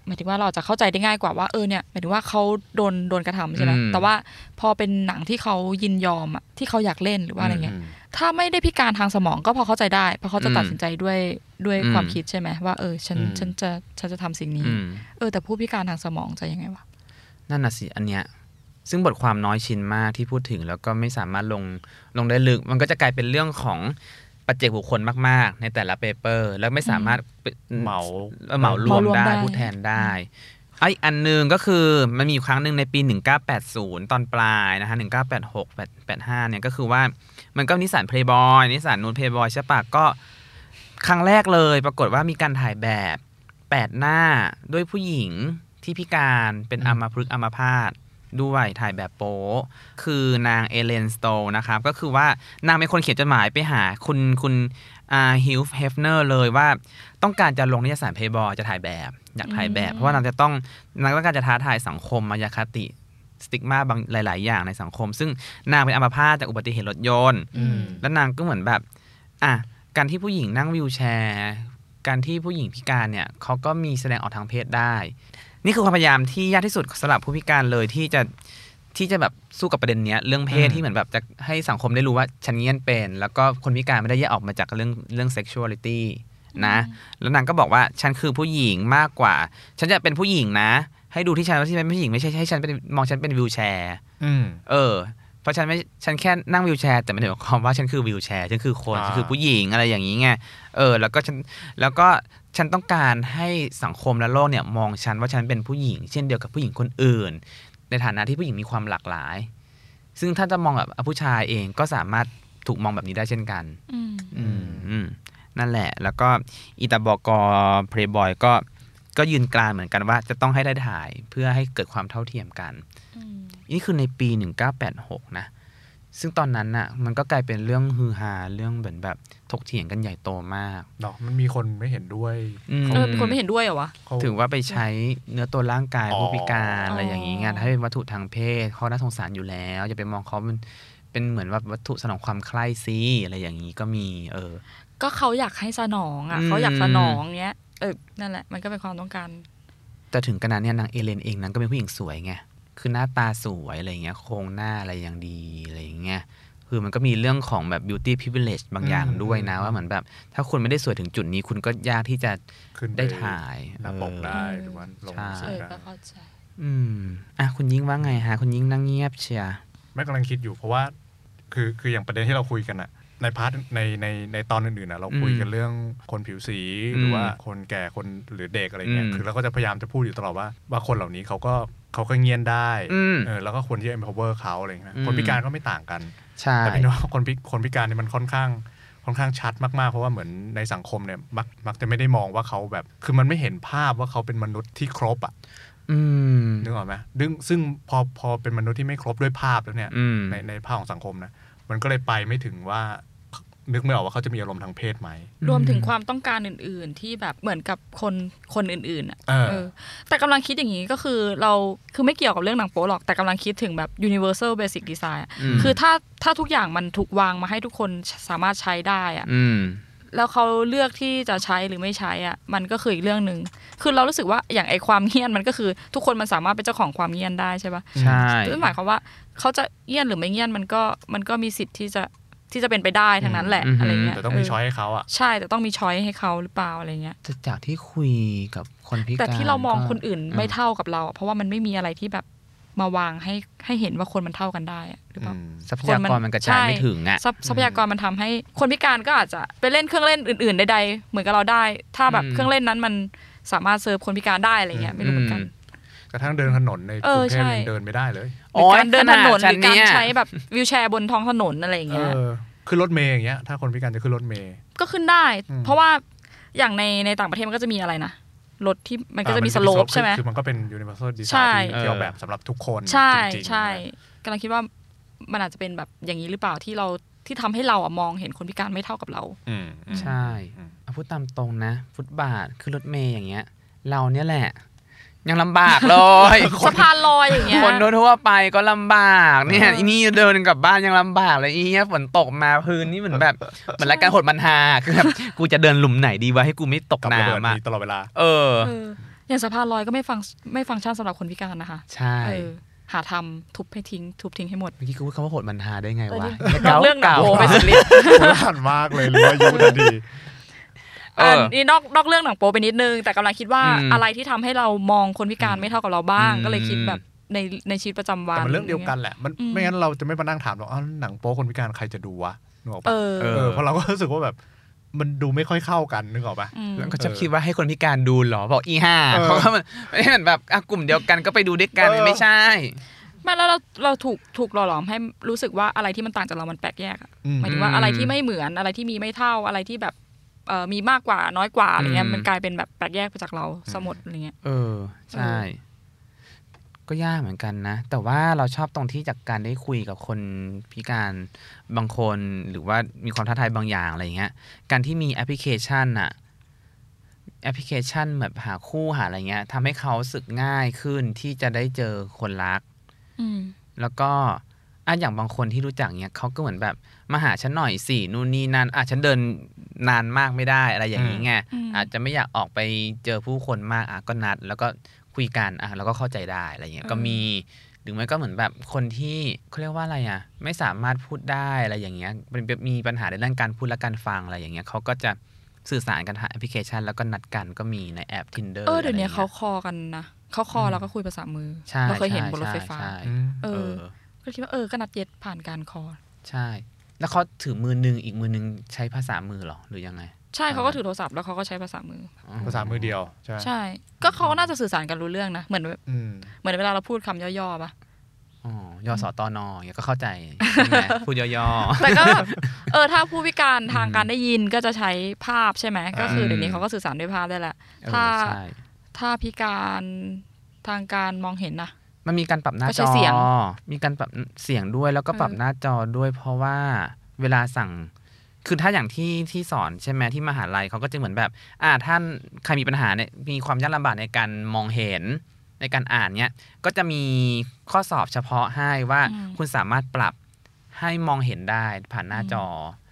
Speaker 4: หมายถึงว่าเราจะเข้าใจได้ง่ายกว่าว่าเออเนี่ยหมายถึงว่าเขาโดนโดนกระทำใช่ไหม
Speaker 2: อืม
Speaker 4: แต่ว่าพอเป็นหนังที่เขายินยอมอะที่เขาอยากเล่นหรือว่าอะไรเงี้ย
Speaker 3: อืม
Speaker 4: ถ้าไม่ได้พิการทางสมองก็พอเข้าใจได้ เพราะเขาจะ
Speaker 2: อืม
Speaker 4: ตัดสินใจด้วยด้วย
Speaker 2: อืม
Speaker 4: ความคิดใช่ไหมว่าเออฉัน
Speaker 3: อืม
Speaker 4: ฉันจะฉันจะทำสิ่งนี้
Speaker 2: อืม
Speaker 4: เออแต่ผู้พิการทางสมองจะยังไงวะ
Speaker 2: นั่นน่ะสิอันเนี้ยซึ่งบทความน้อยชิ้นมากที่พูดถึงแล้วก็ไม่สามารถลงลงได้ลึก มันก็จะกลายเป็นเรื่องของ ปัจเจกบุคคลมาก ๆ ในแต่ละ paper แล้วไม่สามารถเป็น
Speaker 3: เหมา
Speaker 2: เออเหมารวม
Speaker 4: เหมารวม
Speaker 2: ได้
Speaker 4: ได้
Speaker 2: พูดแทนได้อะอีกอันหนึ่งก็คือมันมีอยู่ครั้งหนึ่งในปี 1980 ตอนปลายนะฮะ 1986 85 เนี่ยก็คือว่ามันก็นิตยสสันเพลย์บอยนิตยสารนูนเพลย์บอยใช่ปะก็ครั้งแรกเลยปรากฏว่ามีการถ่ายแบบแปดหน้าด้วยผู้หญิงที่พิการเป็น
Speaker 3: อืม
Speaker 2: อัมพฤกษ์อัมพาต ด้วยถ่ายแบบโป๊คือนาง Ellen Stohl นะครับ ก็คือว่านางเป็นคนเขียนจดหมายไปหาคุณคุณอา Hugh Hefner เลยว่าต้องการจะลงนิตยสารเพย์บอยจะถ่ายแบบอยากถ่ายแบบ
Speaker 4: อืม
Speaker 2: เพราะว่านางจะต้องนางต้องการจะท้าทายสังคมมายาคติ stigma บางหลาย ๆ อย่างในสังคม ซึ่งนางเป็นอัมพาตจากอุบัติเหตุรถยนต์
Speaker 3: อืม
Speaker 2: แล้วนางก็เหมือนแบบอะการที่ผู้หญิงนั่งวิวแชร์ การที่ผู้หญิงพิการเนี่ยเขาก็มีแสดงออกทางเพศได้ นี่คือความพยายามที่ยากที่สุดสำหรับผู้พิการเลยที่จะที่จะแบบสู้กับประเด็นเนี้ยเรื่องเพศ
Speaker 3: อืม
Speaker 2: ที่เหมือนแบบจะให้สังคมได้รู้ว่าฉันเงี้ยนเป็น แล้วก็คนพิการไม่ได้แยกออกมาจากเรื่องเรื่อง sexuality นะ แล้วนางก็บอกว่าฉันคือผู้หญิงมากกว่า ฉันจะเป็นผู้หญิงนะ ให้ดูที่ฉันว่าที่ฉันเป็นผู้หญิงไม่ใช่ให้ฉันเป็นมองฉันเป็นวิวแชร์
Speaker 3: อืม
Speaker 2: เออ เพราะฉันไม่ฉันแค่นั่งวิวแชร์แต่ไม่ได้หมายความว่าฉันคือวิวแชร์ฉันคือคน
Speaker 3: อ่า
Speaker 2: ฉันคือผู้หญิงอะไรอย่างนี้ไงเออ แล้วก็ฉันแล้วก็ฉันต้องการให้สังคมและโลกเนี่ยมองฉันว่าฉันเป็นผู้หญิง เช่นเดียวกับผู้หญิงคนอื่น ในฐานะที่ผู้หญิงมีความหลากหลาย ซึ่งถ้าจะมองแบบผู้ชายเองก็สามารถถูกมองแบบนี้ได้เช่นกัน
Speaker 4: อืม
Speaker 2: อืมอืมนั่นแหละ แล้วก็อีตาบอกอเพลย์บอยก็ก็ยืนกรานเหมือนกันว่าจะต้องให้ได้ถ่ายเพื่อให้เกิดความเท่าเทียมกัน นี่คือในปี 1986 นะ ซึ่งตอนนั้นน่ะ มันก็กลายเป็นเรื่องฮือฮาเรื่องเหมือนแบบถกเถียงกันใหญ่โตมาก
Speaker 3: เนาะมันมีคนไม่เห็นด้วย
Speaker 2: อืม
Speaker 4: เออมีคนไม่เห็นด้วยเหรอวะ
Speaker 3: เขา
Speaker 2: ถือว่าไปใช้เนื้อตัวร่างกาย
Speaker 3: อ๋อ
Speaker 2: ผู้พิการอะไรอย่างนี้ไง
Speaker 4: อ๋อ
Speaker 2: ถ้าเป็นวัตถุทางเพศเขาน่าสงสารอยู่แล้วอย่าไปมองเขาเป็นเป็นเหมือนว่าวัตถุสนองความใคร่ซิอะไรอย่างนี้ก็มีเออ
Speaker 4: ก็เขาอยากให้สนองอะ
Speaker 2: อืม
Speaker 4: เขาอยากสนองเนี้ยเออนั่นแหละมันก็เป็นความต้องการ
Speaker 2: แต่ถึงขนาดเนี้ยนาง Ellen เองนั้นก็เป็นผู้หญิงสวยไง คือหน้าตาสวยอะไรเงี้ย โครงหน้าอะไรอย่างดีอะไรอย่างเงี้ยคือมันก็มีเรื่องของแบบ beauty privilege บางอย่างด้วยนะ ว่าเหมือนแบบ ถ้าคุณไม่ได้สวยถึงจุดนี้คุณก็ยากที่จะ
Speaker 3: ขึ้นปก
Speaker 2: ได้ถ่าย
Speaker 3: หน้าปก
Speaker 2: เออ
Speaker 3: ได้หรือว่าลง
Speaker 2: ใช่
Speaker 3: สื่
Speaker 4: เอ
Speaker 3: อ
Speaker 4: อ
Speaker 3: ได้
Speaker 4: ก็เข้าใจ
Speaker 2: อืมอะคุณยิ่งว่าไงฮะคุณยิ่งนั่งเงียบเชียว
Speaker 3: แม่กำลังคิดอยู่เพราะว่า คือคืออย่างประเด็นที่เราคุยกันอะ ใน part ในในในตอนอื่นๆอะเราคุยกันเรื่องคนผิวสีหรือว่าคนแก่คนหรือเด็กอะไรเงี้ยคือเราก็จะพยายามจะพูดอยู่ตลอดว่าว่าคนเหล่านี้เขาก็เขาก็เงียนได้
Speaker 2: อืม
Speaker 3: เออแล้วก็ควรที่จะ empower เขาอะไรเงี้ย
Speaker 2: อืม
Speaker 3: คนพิการก็ไม่ต่างกัน
Speaker 2: ใช่
Speaker 3: แต่เป็นว่าคนพิคนพิการเนี่ยมันค่อนข้างค่อนข้างชัดมากๆ เพราะว่าเหมือนในสังคมเนี่ยมักมักจะไม่ได้มองว่าเขาแบบ คือมันไม่เห็นภาพว่าเขาเป็นมนุษย์ที่ครบอะ
Speaker 2: อืม
Speaker 3: นึกออกไหมซึ่งซึ่งพอพอเป็นมนุษย์ที่ไม่ครบด้วยภาพแล้วเนี่ย
Speaker 2: อืม
Speaker 3: ในในภาพของสังคมนะ มันก็เลยไปไม่ถึงว่านึกไม่ออกว่าเขาจะมีอารมณ์ทางเพศไหม
Speaker 4: รวมถึงความต้องการอื่น ๆ ที่แบบเหมือนกับคนคนอื่นๆอะ
Speaker 3: เออ
Speaker 4: เออแต่กำลังคิดอย่างนี้ก็คือเราคือไม่เกี่ยวกับเรื่องหนังโป๊หรอก แต่กำลังคิดถึงแบบ universal basic design อะ
Speaker 2: อืม
Speaker 4: คือถ้าถ้าทุกอย่างมันถูกวางมาให้ทุกคนสามารถใช้ได้อะ
Speaker 2: อืม
Speaker 4: แล้วเขาเลือกที่จะใช้หรือไม่ใช้อะมันก็คืออีกเรื่องหนึ่งคือเรารู้สึกว่าอย่างไอความเงียนมันก็คือทุกคนมันสามารถเป็นเจ้าของความเงียนได้ใช่ปะ
Speaker 2: ใช่
Speaker 4: นั่นหมายความว่าเขาจะเงียนหรือไม่เงียนมันก็มันก็มีสิทธิ์ที่จะที่จะเป็นไปได้ทั้งนั้นแหละ
Speaker 2: อืม
Speaker 4: อะไรเงี้ย
Speaker 3: แต่ต้องมี
Speaker 4: เช้
Speaker 3: อยให้เขาอะ
Speaker 4: ใช่แต่ต้องมีช้อยให้เขาหรือเปล่าอะไรเงี้ย
Speaker 2: แต่จากที่คุยกับคนพิการ
Speaker 4: แต่ที่เรามองคนอื่น
Speaker 2: ก็
Speaker 4: ไม่เท่ากับเราอะเพราะว่ามันไม่มีอะไรที่แบบ มาวางให้ให้เห็นว่าคนมันเท่ากันได้อะหรือเปล่า
Speaker 3: อืม
Speaker 2: ทรัพยากรมันกระจายไม่ถึงอะ
Speaker 4: ทรัพทรัพยากรมันทำให้คนพิการก็อาจจะไปเล่นเครื่องเล่นอื่นๆใดๆเหมือนกับเราได้ ถ้าแบบ
Speaker 2: อืม
Speaker 4: เครื่องเล่นนั้นมันสามารถเซิร์ฟคนพิการได้อะไรเงี้ยไม่รู้เหมือนกัน
Speaker 3: กระทั่งเดินถนนในก
Speaker 4: เอ
Speaker 3: รุ
Speaker 4: อง
Speaker 3: เทพ
Speaker 4: ใช่
Speaker 3: ยังเดินไม่ได้เลย
Speaker 4: หรือการเดินถนนห
Speaker 2: ฉั
Speaker 4: รือการ
Speaker 2: เย
Speaker 4: ใช้แบบวิวแชร์บนท้องถนนอะไรอย่าง
Speaker 3: เอ
Speaker 4: เงี้ย
Speaker 3: อขึ้นรถเมย์อย่างเงี้ยถ้าคนพิการจะขึ้นรถเมย์
Speaker 4: ก็ขึ้นได้
Speaker 3: อืม
Speaker 4: เพราะว่าอย่างในในต่างประเทศมันก็จะมีอะไรนะ รถที่มันก็จะมีส
Speaker 3: อ่า
Speaker 4: โล
Speaker 3: น
Speaker 4: ปใช่ไหม
Speaker 3: คือมันก็เป็น universal
Speaker 4: ใช่
Speaker 3: design ที่ที่ออกแบบสำหรับทุกคน
Speaker 4: ใช่
Speaker 3: จริงๆ
Speaker 4: ใช่
Speaker 3: นะ
Speaker 4: กำลังคิดว่ามันอาจจะเป็นแบบอย่างนี้หรือเปล่าที่เราที่ทำให้เราอะมองเห็นคนพิการไม่เท่ากับเรา
Speaker 3: อืมอืม
Speaker 2: ใช่
Speaker 3: อืม
Speaker 2: เอาพูดตามตรงนะ ฟุตบาทขึ้นรถเมย์อย่างเงี้ย เราเนี่ยแหละ ยังลำบากเลย
Speaker 4: สะพานลอยอย่างเงี้ย
Speaker 2: คนทั่วๆไปก็ลำบากเนี่ย
Speaker 4: เอออี
Speaker 2: อีนี่เดินกลับบ้านยังลำบากเลยอีเนี่ยฝนตกมาพื้นนี่เหมือนแบบเหมือนรายการหดมันฮาคือแบบกูจะเดินหลุมไหนดีวะให้กูไม่ตก
Speaker 3: กับระเบิด
Speaker 2: น้ำอะ
Speaker 3: มีตลอดเวลา
Speaker 2: เออ
Speaker 4: เอออย่างสะพานลอยก็ไม่ฟังไม่ฟังก์ชันสำหรับคนพิการนะคะ
Speaker 2: ใช่
Speaker 4: เออหาทำทุบให้ทิ้ง ทุบทิ้งให้หมด
Speaker 2: เมื่อกี้กูพูดคำว่าหดมันฮาได้ไงวะ
Speaker 4: นอกเรื่องหนังโปไปสุดฤทธิ์
Speaker 3: ผ่านมากเลยรู้ว่ายุทันที
Speaker 2: เออ
Speaker 4: อันนี้นอกนอกเรื่องหนังโปไปนิดนึง แต่กำลังคิดว่า
Speaker 2: อืม
Speaker 4: อะไรที่ทำให้เรามองคนพิการไม่เท่ากับเราบ้าง
Speaker 2: อืม
Speaker 4: ก็เลยคิดแบบในในชีวิตประจำวัน
Speaker 3: แต่มันเรื่องเดียวกันแหละมัน
Speaker 4: อืม
Speaker 3: ไม่งั้นเราจะไม่มานั่งถามหรอกอ้าวหนังโป๊คนพิการใครจะดูวะนึกออก
Speaker 4: เอ
Speaker 3: ปะ
Speaker 4: อ
Speaker 2: เอ
Speaker 3: เออเพราะเราก็รู้สึกว่าแบบมันดูไม่ค่อยเข้ากันนึกออกปะ
Speaker 4: ม
Speaker 2: แล้วก็จะคิดว่าให้คนพิการดูเหรอบอกอีห่า
Speaker 3: เออ
Speaker 2: เพราะว่ามันไม่เหมือนแบบอะกลุ่มเดียวกันก็ไปดูด้วยกัน
Speaker 3: เออ
Speaker 2: ไม่ใช่
Speaker 4: ไม่แล้วเราเราถูกถูกหล่อหลอมให้รู้สึกว่าอะไรที่มันต่างจากเรามันแปลกแยกอะ
Speaker 3: อืม
Speaker 4: หมายถึงว่าอะไรที่ไม่เหมือนอะไรที่มีไม่เท่าอะไรที่แบบเอ่อ มีมากกว่าน้อยกว่าอะไรเงี้ย
Speaker 2: อืม
Speaker 4: มันกลายเป็นแบบแปลกแยกไปจากเราสมดอะไรเงี้ย
Speaker 2: เออใช่ ก็ยากเหมือนกันนะ แต่ว่าเราชอบตรงที่จากการได้คุยกับคนพิการบางคนหรือว่ามีความท้าทายบางอย่างอะไรเงี้ยการที่มีแอปพลิเคชันอะแอปพลิเคชันแบบหาคู่หาอะไรเงี้ยทำให้เขารู้สึกง่ายขึ้นที่จะได้เจอคนรัก
Speaker 4: อืม
Speaker 2: แล้วก็ อะอย่างบางคนที่รู้จักเนี้ยเขาก็เหมือนแบบมาหาฉันหน่อยสินู่นนี่นั่นอะฉันเดินนานมากไม่ได้อะไรอย่างนี้ไง
Speaker 4: อืม
Speaker 2: อาจจะไม่อยากออกไปเจอผู้คนมากอะก็นัด แล้วก็คุยกันอะแล้วก็เข้าใจได้อะไรเงี้ยก็มีหรือไม่ก็เหมือนแบบคนที่เขาเรียกว่าอะไรอะไม่สามารถพูดได้อะไรอย่างเงี้ยเป็นมีปัญหาในเรื่องการพูดและการฟังอะไรอย่างเงี้ยเขาก็จะสื่อสารกันทางแอปพลิเคชัน แล้วก็นัดกันก็มีในแอป Tinder
Speaker 4: เออเดี๋ยวนี้ะ
Speaker 2: ไร
Speaker 4: เขา
Speaker 2: งี้
Speaker 4: คอกันนะเขาคอแล้วก็คุยภาษามือ
Speaker 2: ใช่
Speaker 4: เราเคยเห็น
Speaker 2: ใช่
Speaker 4: บนรถไฟฟ้า
Speaker 2: ใช่
Speaker 3: อืม
Speaker 4: เอ
Speaker 2: เอ
Speaker 4: อ
Speaker 2: อ
Speaker 4: ก็คิดว่าเออก็นัดเย็ดผ่านการคอ
Speaker 2: ใช่ แล้วเขาถือมือหนึงอีกมือหนึงใช้ภาษามือเหรอหรือยังไง
Speaker 4: ใช่เขาก็ถือโทรศัพท์แล้วเขาก็ใช้ภาษามือ
Speaker 3: ภาษามือเดียว ใช่ไหม
Speaker 4: ใช่ ก็เขาก็น่าจะสื่อสารกันรู้เรื่องนะ เหมือน
Speaker 3: อืม
Speaker 4: เหมือนเวลาเราพูดคำย่อๆปะ
Speaker 2: อ๋อยอสอตอนออย่างเงี้ยก็เข้าใจใช่ไหมพูดย่อ
Speaker 4: แต่ก็แบบเอเออถ้าผู้พิการทาง
Speaker 2: อืม
Speaker 4: การได้ยินก็จะใช้ภาพใช่ไหม ก็คือ
Speaker 2: ม
Speaker 4: เดี๋ยวนี้เขาก็สื่อสารด้วยภาพได้แหละ
Speaker 2: เออ
Speaker 4: ถ้า
Speaker 2: ใช่
Speaker 4: ถ้าพิการทางการมองเห็นนะ
Speaker 2: มันมีการปรับหน้า
Speaker 4: ก็
Speaker 2: จ
Speaker 4: ใช้
Speaker 2: อ
Speaker 4: เสียง
Speaker 2: มีการปรับเสียงด้วยแล้วก็ปรับ
Speaker 4: เออ
Speaker 2: หน้าจอด้วย เพราะว่าเวลาสั่ง คือถ้าอย่างที่ที่สอนใช่ไหมที่มหาลัยเขาก็จะเหมือนแบบ อ่าท่านใครมีปัญหาเนี่ยมีความยากลำบากในการมองเห็นในการอ่านเนี่ยก็จะมีข้อสอบเฉพาะให้ว่า
Speaker 4: อืม
Speaker 2: คุณสามารถปรับให้มองเห็นได้ผ่านหน้าจอ
Speaker 3: อืม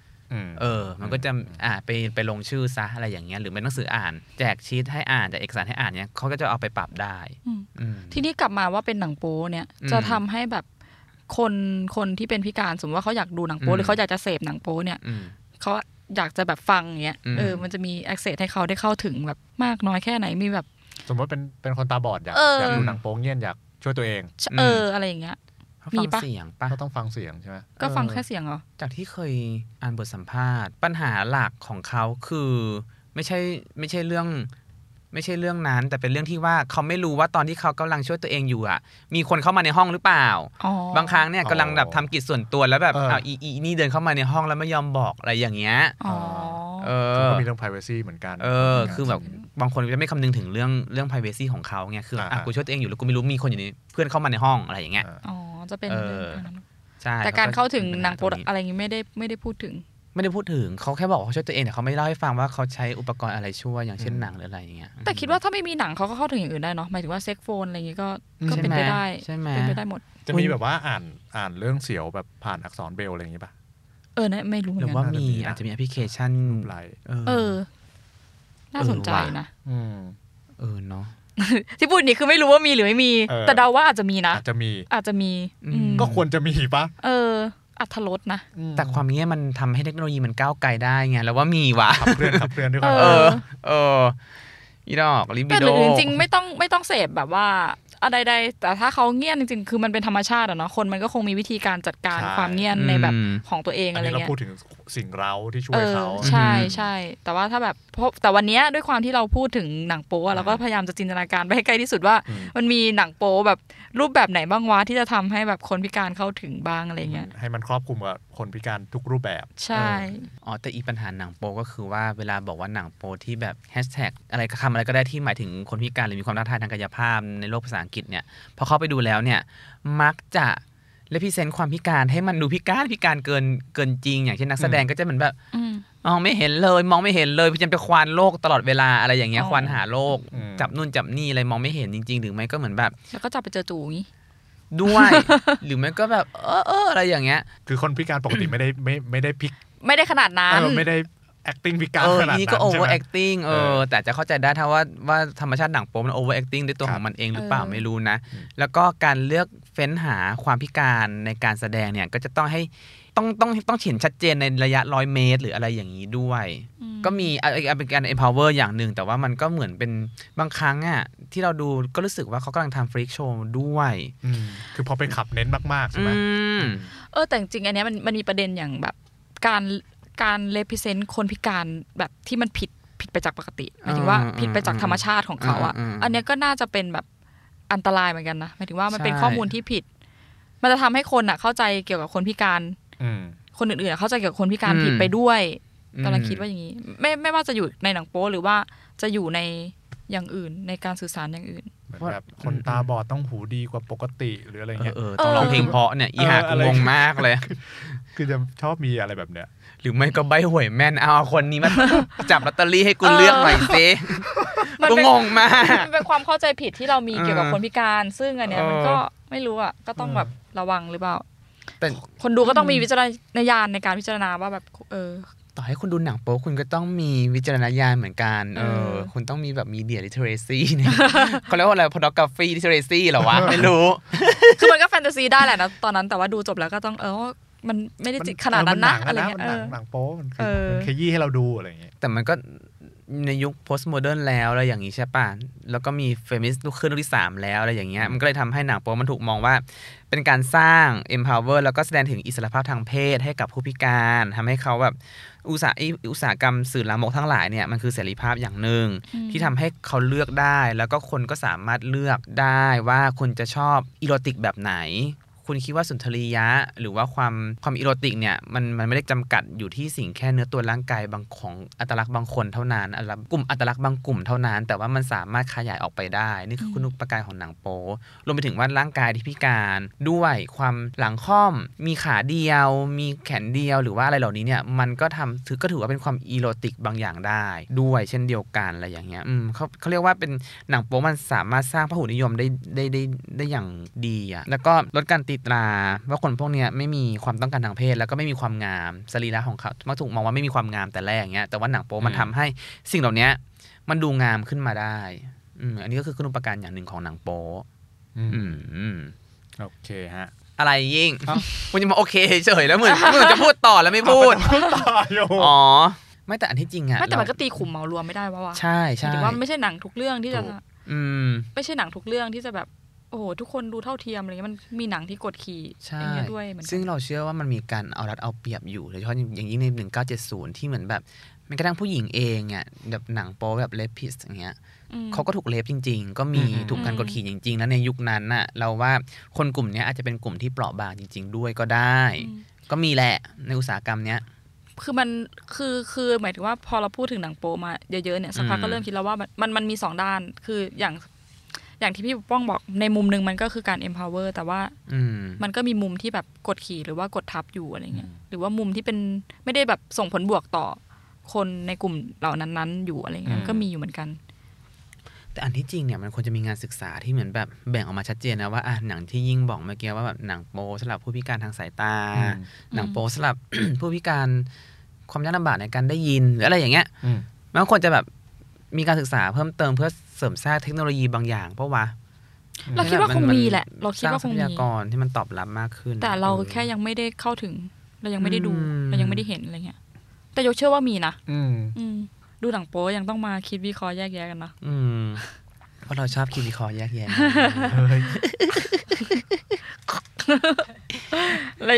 Speaker 2: เออ มันก็จะอ่าไปไปลงชื่อซะอะไรอย่างเงี้ยหรือเป็นหนังสืออ่าน แจกชีตให้อ่านแจกเอกสารให้อ่านเนี่ยเขาก็จะเอาไปปรับได้
Speaker 4: อืม
Speaker 2: อืม
Speaker 4: ทีนี้กลับมาว่าเป็นหนังโป๊เนี่ย
Speaker 2: อืม
Speaker 4: จะทำให้แบบคนคนที่เป็นพิการสมมติว่าเขาอยากดูหนังโป๊
Speaker 2: อืม
Speaker 4: หรือเขาอยากจะเสพหนังโป๊เนี่ย
Speaker 2: อืม
Speaker 4: เขาอยากจะแบบฟังอย่างเงี้ย
Speaker 2: อืม
Speaker 4: เออมันจะมี access ให้เขาได้เข้าถึงแบบมากน้อยแค่ไหนมีแบบ
Speaker 3: สมมติเป็นเป็นคนตาบอดอยาก
Speaker 4: เอออ
Speaker 3: อยากดูหนังโป๊เงี้ยนอยากช่วยตัวเอง
Speaker 2: อืม
Speaker 4: เอออะไรอย่างเงี้ย
Speaker 2: เขา
Speaker 4: มี
Speaker 2: ฟัง
Speaker 4: ปะ
Speaker 2: เสียงปะ
Speaker 3: ก็ต้องฟังเสียงใช่ไหม
Speaker 4: ก็ฟัง
Speaker 2: เออ
Speaker 4: แค่เสียงเหรอ
Speaker 2: จากที่เคยอ่านบทสัมภาษณ์ ปัญหาหลักของเขาคือไม่ใช่ไม่ใช่เรื่องไม่ใช่เรื่องนั้น แต่เป็นเรื่องที่ว่าเขาไม่รู้ว่าตอนที่เขากำลังช่วยตัวเองอยู่อะ มีคนเข้ามาในห้องหรือเปล่า
Speaker 4: อ๋อ
Speaker 2: บางครั้งเนี่ยกำลังแบบทำกิจส่วนตัวแล้วแบบ
Speaker 3: เออ
Speaker 2: เอาอีอีนี่เดินเข้ามาในห้องแล้วไม่ยอมบอกอะไรอย่างเงี้ย
Speaker 4: อ๋อ
Speaker 2: เอ
Speaker 3: มัน
Speaker 2: อ
Speaker 3: ก็มีเรื่อง privacy เหมือนกัน
Speaker 2: เออ คือแบบบางคนจะไม่คำนึงถึงเรื่องเรื่อง privacy ของเขาไงคืออะ
Speaker 3: อ่า
Speaker 2: กูช่วยตัวเองอยู่แล้วกูไม่รู้มีคนอยู่ในเพื่อนเข้ามาในห้องอะไรอย่างเงี้ย
Speaker 3: อ่า
Speaker 4: อ๋อ จะเป็น
Speaker 2: เออ
Speaker 4: เรื่องนั้น
Speaker 2: ใช่
Speaker 4: แต่การเข้าถึง
Speaker 2: ป็
Speaker 4: หนังโป๊
Speaker 2: ปัญ
Speaker 4: อะไรอย่างงี้ไม่ได้ไม่ได้พูดถึง
Speaker 2: ไม่ได้พูดถึงเขาแค่บอกว่าเขาช่วยตัวเองแต่เขาไม่เล่าให้ฟังว่าเขาใช้อุปกรณ์อะไรช่วยอย่างเช่นหนังหรืออะไรอย่างเงี้ย
Speaker 4: แต่คิดว่าถ้าไม่มีหนังเขาก็เข้าถึงอย่างอื่นได้เนาะหมายถึงว่าเซ็กโฟนอะไรอย่างงี้ก็ก็
Speaker 2: ใช่
Speaker 4: เป็น
Speaker 2: ไหม
Speaker 4: ไปได้
Speaker 2: ใช่ไหม
Speaker 4: เป็นไปได้หมด
Speaker 3: จะมีแบบว่าอ่านอ่านเรื่องเสียวแบบผ่านอักษรเบรลอะไรอย่างงี้ป่ะ
Speaker 4: เออนะไม่รู้เหมื
Speaker 2: ห
Speaker 4: อน
Speaker 2: รือ
Speaker 4: กัน
Speaker 2: ว่ามี
Speaker 3: น่าจะมีนะ
Speaker 2: อาจจะมีแอปพลิเคชัน
Speaker 3: ไลน์
Speaker 2: เออ
Speaker 4: เออ น่าสนใจ
Speaker 2: เออว่ะ
Speaker 4: นะ
Speaker 3: อืม
Speaker 2: เออเนาะ
Speaker 4: ที่พูดนี่คือไม่รู้ว่ามีหรือไม่มี
Speaker 3: เออ
Speaker 4: แต่เดาว่าอาจจะมีนะ
Speaker 3: อาจจะมี
Speaker 4: อาจจะมี
Speaker 2: อืม
Speaker 4: อืม
Speaker 3: ก็ควรจะมีป่ะ
Speaker 4: เอออัธรสนะ
Speaker 3: อืม
Speaker 2: แต่ความเงี้ยมันทำให้เทคโนโลยีมันก้าวไกลได้ไงแล้วว่ามีว่ะ
Speaker 3: ขับเคลื่อนขับเคลื่อนด้วยความ
Speaker 4: เอ
Speaker 2: เอ
Speaker 4: อ
Speaker 2: อ เอออีดอกลิบิ
Speaker 4: แต่
Speaker 2: โด
Speaker 4: หรือจริงๆไม่ต้องไม่ต้องเสพแบบว่า อะไรใดๆแต่ถ้าเขาเงียบจริงๆ คือมันเป็นธรรมชาติอะเนาะคนมันก็คงมีวิธีการจัดการความเงียบในแบบของตัวเอง
Speaker 3: อัน
Speaker 4: อะไร
Speaker 3: นี้เรา
Speaker 4: เงี้ย
Speaker 3: พูดถึงสิ่งเร้าที่ช่ว
Speaker 4: เอยอ
Speaker 3: เขา
Speaker 4: ใช่ใช่แต่ว่าถ้าแบบเพราะแต่วันเนี้ยด้วยความที่เราพูดถึงหนังโป๊อะเราก็พยายามจะจินตนาการไปให้ใกล้ที่สุดว่า
Speaker 3: อืม
Speaker 4: มันมีหนังโป๊แบบ รูปแบบไหนบ้างวะที่จะทำให้แบบคนพิการเข้าถึงบ้างอะไรเงี้ย
Speaker 3: ให้มันครอบคลุมกับคนพิการทุกรูปแบบ
Speaker 4: ใช่
Speaker 2: อ๋อแต่อีปัญหาหนังโปก็คือว่าเวลาบอกว่าหนังโปที่แบบแฮชแท็กอะไรคำอะไรก็ได้ที่หมายถึงคนพิการหรือมีความท้าทายทางกายภาพในโลกภาษาอังกฤษเนี่ยพอเข้าไปดูแล้วเนี่ยมักจะ represent ความพิการให้มันดูพิการพิการเกินเกินจริง อย่างเช่นนักแสดงก็จะเหมือนแบบ
Speaker 4: อืม
Speaker 2: มองไม่เห็นเลย มองไม่เห็นเลยพี่จำจะควานหาโลกตลอดเวลาอะไรอย่างเงี้ย
Speaker 4: อ๋อ
Speaker 2: ควานหาโลก
Speaker 3: อืม
Speaker 2: จับนู่นจับนี่อะไรมองไม่เห็นจริงๆหรือไม่ก็เหมือนแบบ
Speaker 4: แล้วก็จับไปเจอจู๋อย่างงี้
Speaker 2: ด้วย หรือไม่ก็แบบ เออเอออะไรอย่างเงี้ย
Speaker 3: คือคนพิการปกติไม่ได้ไม่ไม่ได้พิก
Speaker 4: ไม่ได้ขนาดนั้น
Speaker 3: เออไม่ได้ acting พิการ
Speaker 2: เออ
Speaker 3: ขนาด
Speaker 2: อัน
Speaker 3: นั้น
Speaker 2: นี้ก็
Speaker 3: ใช่ไหม
Speaker 2: over acting เอ
Speaker 3: เอ
Speaker 2: อ
Speaker 3: อ
Speaker 2: แต่จะเข้าใจได้ถ้าว่าว่าธรรมชาติหนังโป๊มัน over acting ด้วยตัว
Speaker 3: ครั
Speaker 2: ข
Speaker 3: บ
Speaker 2: องมันเองหรือเปล่า
Speaker 4: เออ
Speaker 2: ไม่รู้นะ
Speaker 3: อืม
Speaker 2: แล้วก็การเลือก เฟ้นหาความพิการในการแสดงเนี่ยก็จะต้องให้ต้องต้องต้องเห็นชัดเจนในระยะร้อยเมตร หรืออะไรอย่างนี้ด้วย
Speaker 4: อืม
Speaker 2: ก็มีอะอะเป็นการ empower อย่างหนึ่ง แต่ว่ามันก็เหมือนเป็นบางครั้งอะที่เราดูก็รู้สึกว่าเขากำลังทำฟรีคโชว์ด้วย
Speaker 3: อืมคือพอไปขับเน้นมากๆใช่ไหม
Speaker 2: อืม
Speaker 4: เออแต่จริงๆอันเนี้ยมันมันมีประเด็นอย่างแบบการการเลพิเซนต์คนพิการแบบที่มันผิดผิดไปจากปกติหมายถึงว่า
Speaker 2: อืม
Speaker 4: ผิดไปจากธรรมชาติของเขาอะ
Speaker 2: อืมอืม
Speaker 4: อันเนี้ยก็น่าจะเป็นแบบ อันตรายเหมือนกันนะหมายถึงว่ามันเป็น
Speaker 2: ใช่
Speaker 4: ข้อมูลที่ผิด มันจะทำให้คนอะ เข้าใจเกี่ยวกับคนพิการ
Speaker 3: อืม
Speaker 4: คนอื่นๆอะเข้าใจเกี่ยวกับคนพิการผิดไปด้วยกำลังคิดว่าอย่างนี้ ไม่ไม่ว่าจะอยู่ในหนังโป๊หรือว่าจะอยู่ในอย่างอื่นในการสื่อสารอย่างอื่น
Speaker 3: เหมือนแบบคนตาบอดต้องหูดีกว่าปกติหรืออะไร
Speaker 2: เออ
Speaker 3: เงี้ย
Speaker 2: เออต้องร้องเพลงเพราะเนี่ยอีหา
Speaker 3: เออ
Speaker 2: กู
Speaker 3: อะไร
Speaker 2: งงมากเลย
Speaker 3: คือจะชอบมีอะไรแบบเนี้ย
Speaker 2: หรือไม่ก็ใบ้หวยแม่นเอาคนนี้มาจับลอตเตอรี่ให้กูเลือกหน่อยสิ
Speaker 4: มัน
Speaker 2: กู
Speaker 4: เป็น
Speaker 2: งงมาก
Speaker 4: มันเป็นความเข้าใจผิดที่เรามีเกี่ยวกับ
Speaker 2: เออ
Speaker 4: คนพิการ ซึ่งอันเนี้ย
Speaker 2: เออ
Speaker 4: มันก็ไม่รู้อะก็ต้องแบบระวังหรือเปล่า
Speaker 2: แต่
Speaker 4: คนดูก็ต้องมีวิจารณญาณในการพิจารณาว่าแบบเออ
Speaker 2: ต่อให้คุณดูหนังโป๊คุณก็ต้องมีวิจารณญาณเหมือนกัน เอ
Speaker 4: เอ
Speaker 2: อ
Speaker 4: อ
Speaker 2: คุณต้องมีแบบ media literacy เนี่ยเขาเรียกว่าอะไร pornography literacy เหรอวะ ไม่รู้
Speaker 4: คือมันก็แฟนตาซีได้แหละนะ ตอนนั้นแต่ว่าดูจบแล้วก็ต้องเออว่า มันไม่ได้
Speaker 3: มั
Speaker 4: ขนาดนั้นนะ
Speaker 3: มั
Speaker 4: อะไร
Speaker 3: หง
Speaker 4: เงี้ย
Speaker 3: มัน
Speaker 4: เอ
Speaker 3: หนัง
Speaker 4: อ
Speaker 3: หนังโป๊มันคือ
Speaker 4: เออ
Speaker 3: มันขยี้ให้เราดูอะไรอย่างเงี้ย
Speaker 2: แต่มันก็ในยุค post modern แล้วอะไรอย่างนี้ใช่ป่ะ แล้วก็มี feminist ลูกขึ้นลูกที่ 3 แล้วอะไรอย่างเงี้ย มันก็เลยทำให้หนังโป๊มันถูกมองว่า เป็นการสร้าง empower แล้วก็แสดงถึงอิสรภาพทางเพศให้กับผู้พิการทำให้เขาแบบอุตสาหอุตสาหกรรมสื่อลามกทั้งหลายเนี่ยมันคือเสรีภาพอย่างหนึ่ง
Speaker 4: อืม
Speaker 2: ที่ทำให้เขาเลือกได้ แล้วก็คนก็สามารถเลือกได้ว่าคุณจะชอบอีโรติกแบบไหน คุณคิดว่าสุนทรียะ หรือว่าความความอีโรติกเนี่ยมันมันไม่ได้จำกัดอยู่ที่สิ่งแค่เนื้อตัวร่างกายบางของอัตลักษณ์บางคนเท่านั้นอัตลักษณ์กลุ่มอัตลักษณ์บางกลุ่มเท่านั้น แต่ว่ามันสามารถขยายออกไปได้ นี่คือคุณุปการของหนังโป๊รวมไปถึงว่าร่างกายที่พิการด้วยความหลังค่อม มีขาเดียว มีแขนเดียวหรือว่าอะไรเหล่านี้เนี่ยมันก็ทำถือก็ถือว่าเป็นความอีโรติกบางอย่างได้ ด้วยเช่นเดียวกันอะไรอย่างเงี้ยอืมเขาเขาเรียกว่าเป็นหนังโป๊มันสามารถสร้างพหุนิยมได้ได้ได้ได้อย่างดีอะแล้วก็ลดการตีตรา ว่าคนพวกเนี้ยไม่มีความต้องการทางเพศ แล้วก็ไม่มีความงามสรีระของเขามักถูกมองว่าไม่มีความงามแต่แรกอย่างเงี้ยแต่ว่าหนังโป๊มันทำให้สิ่งเหล่านี้มันดูงามขึ้นมาได้อืมอันนี้ก็คือคุณอุปการอย่างหนึ่งของหนังโป๊
Speaker 3: อืม
Speaker 2: อืมอืม
Speaker 3: โอเคฮะ
Speaker 2: อะไรยิ่ง
Speaker 3: เอ้า
Speaker 2: คุณจะมาโอเคเฉยแล้วเหมือนเหมือนจะพูดต่อแล้วไม่พูด
Speaker 3: ต่ออยู่
Speaker 2: อ๋อไม่แต่อันที่จริงอะ
Speaker 4: ไม่แต่มัน
Speaker 2: เรา
Speaker 4: ก็ตีขุมเหมารวมไม่ได้ว่าว่า
Speaker 2: ใช่
Speaker 4: หมา
Speaker 2: ใช่
Speaker 4: ยถึงว่าไม่ใช่หนังทุกเรื่องที่จะ
Speaker 3: ถูก
Speaker 2: อืม
Speaker 4: ไม่ใช่หนังทุกเรื่องที่จะแบบ โอ้โหทุกคนดูเท่าเทียมอะไรเงี้ยมันมีหนังที่กดขี่
Speaker 2: ใช่
Speaker 4: อย่างเงี้ยด้วยเหมือนกั
Speaker 2: ซึ่ง
Speaker 4: น
Speaker 2: เราเชื่อว่ามันมีการเอารัดเอาเปรียบอยู่โดยเฉพาะอย่างยิ่งใน 1970 ที่เหมือนแบบแม้กระทั่งผู้หญิงเองอะแบบหนังโป๊แบบเลพิสอย่างเงี้ย
Speaker 4: อืม
Speaker 2: เขาก็ถูกเลฟจริง ๆ ก็มี
Speaker 3: อืม
Speaker 2: ถูกการกดขี่จริง ๆ แล้วในยุคนั้นน่ะ เราว่าคนกลุ่มเนี้ยอาจจะเป็นกลุ่มที่เปราะบางจริง ๆ ด้วยก็ได้
Speaker 4: อืม
Speaker 2: ก็มีแหละในอุตสาหกรรมเนี้ย
Speaker 4: คือมันคือคือหมายถึงว่าพอเราพูดถึงหนังโปมาเยอะๆเนี่ยสักพัก
Speaker 2: อืม
Speaker 4: ก็เริ่มคิดแล้วว่ามันมันมันมีสองด้านคืออย่าง อย่างที่พี่ปกป้องบอกในมุมหนึ่งมันก็คือการ empower แต่ว่า
Speaker 2: อืม
Speaker 4: มันก็มีมุมที่แบบกดขี่หรือว่ากดทับอยู่อะไรเงี้ยหรือว่ามุมที่เป็นไม่ได้แบบส่งผลบวกต่อคนในกลุ่มเหล่านั้นๆ อยู่อะไรเงี้ย
Speaker 3: อืม
Speaker 4: ก็มีอยู่เหมือนกัน
Speaker 2: แต่อันที่จริงเนี่ยมันควรจะมีงานศึกษาที่เหมือนแบบแบ่งออกมาชัดเจนนะว่าอะหนังที่ยิ่งบอกเมื่อกี้ว่าแบบหนังโปสำหรับผู้พิการทางสายตา
Speaker 3: อืม
Speaker 2: หนังโปสำหรับผู้พิการความยากลำบากในการได้ยินหรืออะไรอย่างเงี้ย
Speaker 3: อืม
Speaker 2: มันควรจะแบบ มีการศึกษาเพิ่มเติมเพื่อเสริมสร้างเทคโนโลยีบางอย่างเพราะว่า
Speaker 4: เราคิดว่าคงมีแหละ เราคิดว่าคง
Speaker 2: สร้ทรัพ
Speaker 4: มี
Speaker 2: ยากรที่มันตอบรับมากขึ้น
Speaker 4: แต่เรา
Speaker 2: ออ
Speaker 4: แค่ยังไม่ได้เข้าถึง เรายังไม่ได้ดู
Speaker 2: อืม
Speaker 4: เรายังไม่ได้เห็นอะไรเงี้ย แต่ยกเชื่อว่ามีนะ
Speaker 3: อืม
Speaker 4: อืมดูหนังโป๊ยังต้องมาคิดวิเคราะห์แยกแยะกันนะ
Speaker 2: อืมเพราะเราชอบคิดวิเคราะห์แยกแยะ
Speaker 3: เฮ้ย
Speaker 4: แล้ว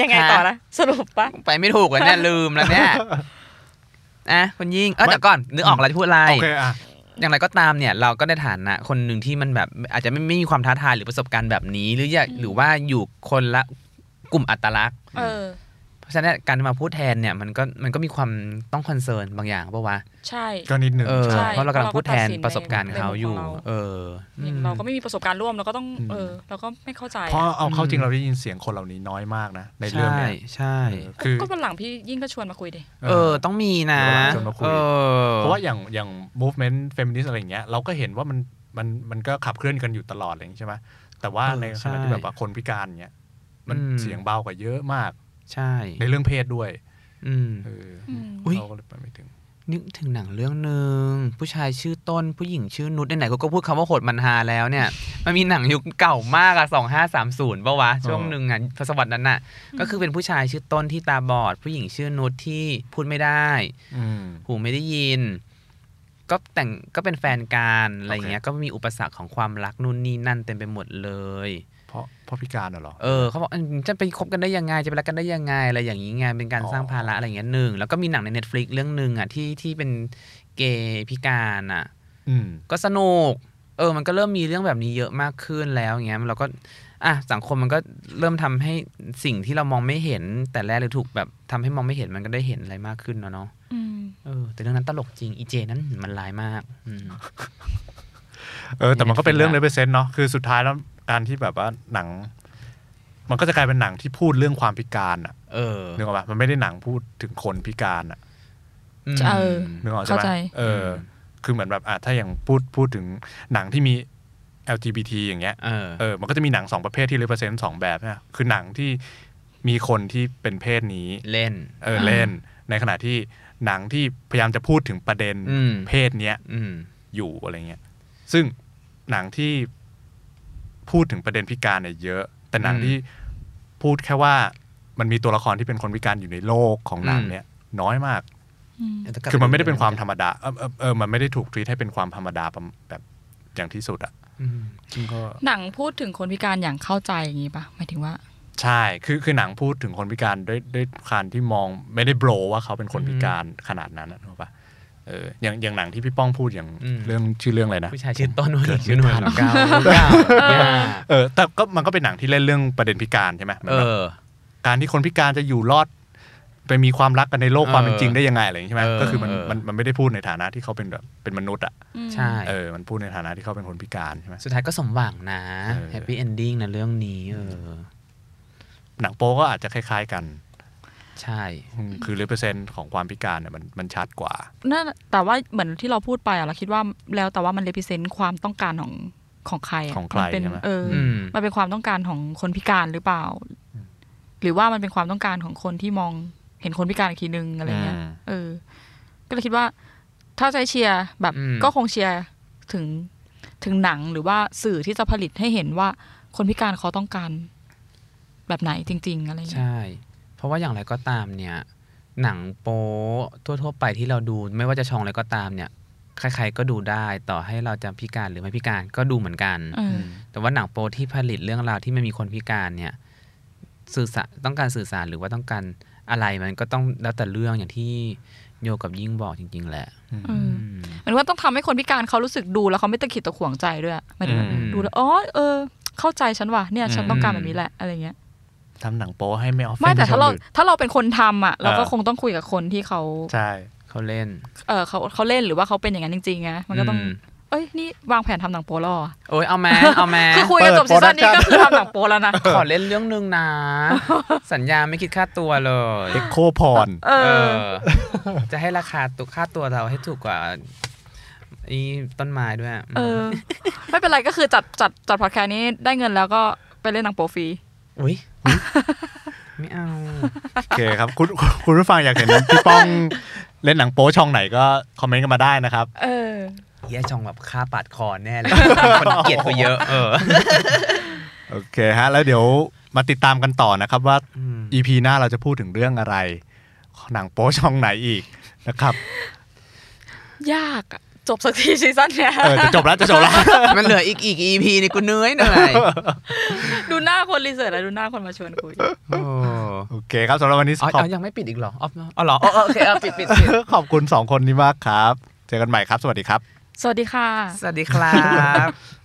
Speaker 4: ยังไงต่อนะสรุปปะ
Speaker 2: ไปไม่ถูกแล้วเนี่ยลืมแล้วเนี่ย อะคุณยิ่งเออแต่ก่อนนึกออกแล้วจะพูดอะไร
Speaker 3: โอเคอะ
Speaker 2: อย่างไรก็ตามเนี่ยเราก็ในฐานะคนหนึ่งที่มันแบบอาจจะไม่ไม่มีความท้าทายหรือประสบการณ์แบบนี้ หรืออยาก
Speaker 4: อืม
Speaker 2: หรือว่าอยู่คนละกลุ่มอัตลักษณ์
Speaker 4: เออ
Speaker 2: เพ ราะฉะนั้นการมาพูดแทนเนี่ยมันก็มันก็มีความต้องคอนเซิร์นบางอย่างเพราะว่า
Speaker 4: ใช่
Speaker 3: ก็นิดหนึ่ง
Speaker 2: เออ
Speaker 4: ใช่
Speaker 2: เพราะเรากำลังพูดแทน
Speaker 4: เพราะเราก็ตัดสิน
Speaker 2: ประสบการณ์
Speaker 4: ใน
Speaker 2: เขาอยู่
Speaker 4: ในมุมของเรา
Speaker 2: เออ
Speaker 4: อย่างเราก็ไม่มีประสบการณ์ร่วมเราก็ต้อง
Speaker 3: อืม
Speaker 4: เออเราก็ไม่เข้าใจ
Speaker 3: เพราะเอาเข้าจริ
Speaker 2: อื
Speaker 3: ง
Speaker 2: ม
Speaker 3: เราได้ยินเสียงคนเหล่านี้น้อยมากนะในเรื่อง
Speaker 2: ใช่
Speaker 3: เนี้ย
Speaker 2: ใช่
Speaker 3: เออคือ
Speaker 4: ก็วันหลังพี่ยิ่งก็ชวนมาคุยดิ
Speaker 2: เออต้องมีนะ
Speaker 3: ชวนมาคุย
Speaker 2: เออ
Speaker 3: เพราะว่าอย่างอย่าง movement feminist อะไรอย่างเงี้ยเราก็เห็นว่ามันมันมันก็ขับเคลื่อนกันอยู่ตลอดอะไรอย่างงี้ใช่ไหมแต่ว่า
Speaker 2: เออ
Speaker 3: ในขณะ
Speaker 2: ใช่
Speaker 3: ที่แบบว่าคนพิการเนี้ยมัน
Speaker 2: อืม
Speaker 3: เสียงเบากว่าเยอะมาก
Speaker 2: ใช่
Speaker 3: ในเรื่องเพศด้วย
Speaker 2: อืม
Speaker 3: เออ
Speaker 4: อืม
Speaker 2: อุ๊ย
Speaker 3: เราก็เลยไปไม่ถึง
Speaker 2: นึกถึงหนังเรื่องหนึ่งผู้ชายชื่อต้นผู้หญิงชื่อนุชไหนๆก็ก็พูดคำว่าโหดมันฮาแล้วเนี่ย มันมีหนังยุคเก่ามากอะสองห้าสามศูนย์ปะวะ ช่วงหนึ่งอะทศวรรษนั้นน่ะก็คือเป็นผู้ชายชื่อต้นที่ตาบอด ผู้หญิงชื่อนุชที่พูดไม่ได้
Speaker 3: อืม
Speaker 2: หูไม่ได้ยินก็แต่งก็เป็นแฟนกันอะไรอย่างเงี้ยก็มีอุปสรรคของความรักนู่นนี่นั่นเต็มไปหมดเลย
Speaker 3: เพราะเพราะพิการน่ะเหรอ
Speaker 2: เออเขาบอกเอ้ยจะไปคบกันได้ยังไงจะไปรักกันได้ยังไงอะไรอย่างนี้ไงเป็นการ
Speaker 3: อ๋อ
Speaker 2: สร้างภาระอะไรอย่างเงี้ยหนึ่งแล้วก็มีหนังใน Netflix เรื่องหนึ่งอะที่ที่เป็นเกย์พิการอะ
Speaker 3: อืม
Speaker 2: ก็สนุกเออ มันก็เริ่มมีเรื่องแบบนี้เยอะมากขึ้นแล้วอย่างเงี้ยเราก็อะสังคมมันก็เริ่มทำให้สิ่งที่เรามองไม่เห็น แต่แรกเลยถูกแบบทำให้มองไม่เห็นมันก็ได้เห็นอะไรมากขึ้นเนาะเนาะ
Speaker 4: อืม
Speaker 2: เออ แต่เรื่องนั้นตลกจริงอีเจนั้นมันร้ายมากอืม
Speaker 3: เออแต่มันก็เป็นเรื่อง
Speaker 2: Netflix
Speaker 3: represent เนาะคือสุดท้ายแล้ว การที่แบบว่าหนัง มันก็จะกลายเป็นหนังที่พูดเรื่องความพิการอะ
Speaker 2: เออ
Speaker 3: นึกออกปะมันไม่ได้หนังพูดถึงคนพิการอะ
Speaker 2: ม
Speaker 4: เออ
Speaker 3: นึกออกใช่
Speaker 4: เข้า
Speaker 3: ไหม
Speaker 4: ใจ
Speaker 3: เออ คือเหมือนแบบอะถ้าอย่างพูดพูดถึงหนังที่มี LGBT อย่างเงี้ย
Speaker 2: เออ
Speaker 3: เออมันก็จะมีหนังสองประเภทที่ represent สองแบบเนี่ยคือหนังที่มีคนที่เป็นเพศนี้
Speaker 2: เล่น
Speaker 3: เออเล่น ในขณะที่หนังที่พยายามจะพูดถึงประเด็น
Speaker 2: อืม
Speaker 3: เพศเนี้ย
Speaker 2: อืม
Speaker 3: อยู่อะไรเงี้ย ซึ่งหนังที่ พูดถึงประเด็นพิการเนี่ยเยอะ แต่หนัง
Speaker 2: อืม
Speaker 3: ที่พูดแค่ว่ามันมีตัวละครที่เป็นคนพิการอยู่ในโลกของหนัง
Speaker 2: อืม
Speaker 3: เนี่ย น้อยมาก
Speaker 4: อืม
Speaker 2: แต่กลับ
Speaker 3: คือมันไม่ได้เป็นความ
Speaker 2: รื่อง
Speaker 3: ธรรมดาเออเออเออมันไม่ได้ถูกทวีตให้เป็นความธรรมดาแบบแบบอย่างที่สุดอะ
Speaker 2: อืม
Speaker 3: ซึ่งก็
Speaker 4: หนังพูดถึงคนพิการอย่างเข้าใจอย่างงี้ปะหมายถึงว่า
Speaker 3: ใช่คือคือหนังพูดถึงคนพิการด้วยด้วยการที่มองไม่ได้โบรว่าเขาเป็นคนพิการขนาดนั้นนะถูกปะ เอออย่างอย่างหนังที่พี่ป้องพูดอย่าง
Speaker 2: อืม
Speaker 3: เรื่องชื่อเรื่องอะไรนะ
Speaker 2: ผู้ชายชื่อต้นผู้หญิง
Speaker 3: เกิดไม่
Speaker 2: ชื่อหนุ่ย
Speaker 3: ทัน
Speaker 2: เก้าเก้าเนี่ย
Speaker 3: เออแต่ก็มันก็เป็นหนังที่เล่นเรื่องประเด็นพิการใช่ไหมหมือน
Speaker 2: เอ
Speaker 3: แบบ
Speaker 2: อ
Speaker 3: การที่คนพิการจะอยู่รอด ไปมีความรักกันในโลก
Speaker 2: เออ
Speaker 3: ความเป็นจริงได้ยังไงอะไรอย่างนี้ใช่ไหม
Speaker 2: เออ
Speaker 3: ก็คือมัน
Speaker 2: เออ
Speaker 3: มันมันไม่ได้พูดในฐานะที่เขาเป็นแบบเป็นมนุษย์อะ
Speaker 2: ใช่
Speaker 3: เออมันพูดในฐานะที่เขาเป็นคนพิการใช่ไหม
Speaker 2: สุดท้ายก็สมหวังนะ
Speaker 3: เออ
Speaker 2: happy ending นะเรื่องนี้เออ
Speaker 3: หนังโป๊ก็อาจจะคล้าย ๆกัน
Speaker 2: ใช่
Speaker 3: อืมคือ represent ของความพิการเนี่ยมันมันชัดกว่า
Speaker 4: นั่นแต่ว่าเหมือนที่เราพูดไปอะเราคิดว่าแล้วแต่ว่ามันเลพิเซนต์ความต้องการของของใครอะ
Speaker 3: ของใคร
Speaker 4: มันเป็น
Speaker 3: ใช่ไหม
Speaker 4: เอออ
Speaker 2: อืม
Speaker 4: มันเป็นความต้องการของคนพิการหรือเปล่า หรือว่ามันเป็นความต้องการของคนที่มองเห็นคนพิการอีกทีนึงอะไรเงี้ย
Speaker 3: อืม
Speaker 4: เออ ก็เลยคิดว่า ถ้าใช้เชียร์แบบ
Speaker 2: อืม
Speaker 4: ก็คงเชียร์ถึงถึงหนังหรือว่าสื่อที่จะผลิตให้เห็นว่าคนพิการเขาต้องการแบบไหนจริง ๆ อะไรเงี้ย
Speaker 2: ใช่เพ ราะว่าอย่างไรก็ตามเนี่ยหนังโป๊ทั่วๆไปที่เราดูไม่ว่าจะช่องอะไรก็ตามเนี่ยใครๆก็ดูได้ต่อให้เราจะพิการหรือไม่พิการก็ดูเหมือนกัน
Speaker 4: เออ
Speaker 2: แต่ว่าหนังโป๊ที่ผลิตเรื่องราวที่ไม่มีคนพิการเนี่ยสื่อสารต้องการสื่อสารหรือว่าต้องการอะไรมันก็ต้องแล้วแต่เรื่องอย่างที่โยกับยิ่งบอกจริง ๆ แหละ
Speaker 4: เออ
Speaker 2: อืม
Speaker 4: เหมือนว่าต้องทำให้คนพิการเขารู้สึกดูแล้วเขาไม่ตะขิดตะขวงใจด้วยหมายถึงว่า
Speaker 2: อืม
Speaker 4: ดูแล้วอ๋อเออ เข้าใจฉันว่ะเนี่ย ฉันต้องการ
Speaker 2: อืม
Speaker 4: แบบนี้แหละอะไรเงี้ย
Speaker 3: ทำหนังโป๊ให้ไม่ออฟ
Speaker 4: ไม่แต่ถ้าเรา
Speaker 3: คนอื่น
Speaker 4: ถ้าเราเป็นคนทำอะเราก็
Speaker 3: เออ
Speaker 4: คงต้องคุยกับคนที่เขา
Speaker 3: ใช่
Speaker 2: เขาเล่น
Speaker 4: เออเขาเขาเล่นหรือว่าเขาเป็นอย่างนั้นจริงๆไงมันก็ต้อง
Speaker 2: อืม
Speaker 4: เอ้ยนี่วางแผนทำหนังโป๊แล้วเหรอ
Speaker 2: โอ้ยเอาแม้เอาแม้
Speaker 4: คือคุยกันจบซีซั่นนี้ก็คือทำหนังโป๊แล้วนะ
Speaker 2: ขอเล่นเรื่องนึงนะ สัญญาไม่คิดค่าตัวเลย
Speaker 3: เอ็กโคพร
Speaker 4: เอ
Speaker 2: เอ
Speaker 4: อ
Speaker 2: อจะให้ราคาตัวค่าตัวเราให้ถูกกว่าอีต้นไม้ด้วย
Speaker 4: เออ ไม่เป็นไรก็คือจัดจัดจัดพอดแคสต์นี้ได้เงินแล้วก็ไปเล่นหนังโป๊ฟรี
Speaker 2: อุ้ยไม่เอา
Speaker 3: โอเคครับ คุณคุณผู้ฟังอยากเห็นพี่ป้องเล่นหนังโป๊ช่องไหนก็คอมเมนต์กันมาได้นะครับ
Speaker 4: เออ
Speaker 2: เฮียชองแบบฆ่าปาดคอแน่เลยคนเกลียดเขาเยอะ เออ
Speaker 3: โอเคฮะ แล้วเดี๋ยวมาติดตามกันต่อนะครับว่า
Speaker 2: อืม
Speaker 3: EP หน้าเราจะพูดถึงเรื่องอะไร หนังโป๊ช่องไหนอีกนะครับ
Speaker 4: ยากอะ จบสักทีซีซั่นเนี้ย
Speaker 3: เออจะจบแล้วจะจบแล้ว
Speaker 2: มันเหลืออีกอีก EP นี่กูเหนื่อยเหนื่อย
Speaker 4: ดูหน้าคนรีเสิร์ชแล้วดูหน้าคนมาชวนคุย
Speaker 2: โอ้
Speaker 3: โอเคครับสำหรับวันนี้
Speaker 2: อ๋อ
Speaker 3: ขอบ
Speaker 2: อ๋อยังไม่ปิดอีกเหรออ๋ออ๋อเหรออ๋อโอเคเอาปิดปิดปิด
Speaker 3: ขอบคุณสองคนนี้มากครับ เจอกันใหม่ครับ สวัสดีครับ
Speaker 4: สวัสดีค่ะ
Speaker 2: สวัสดีครับ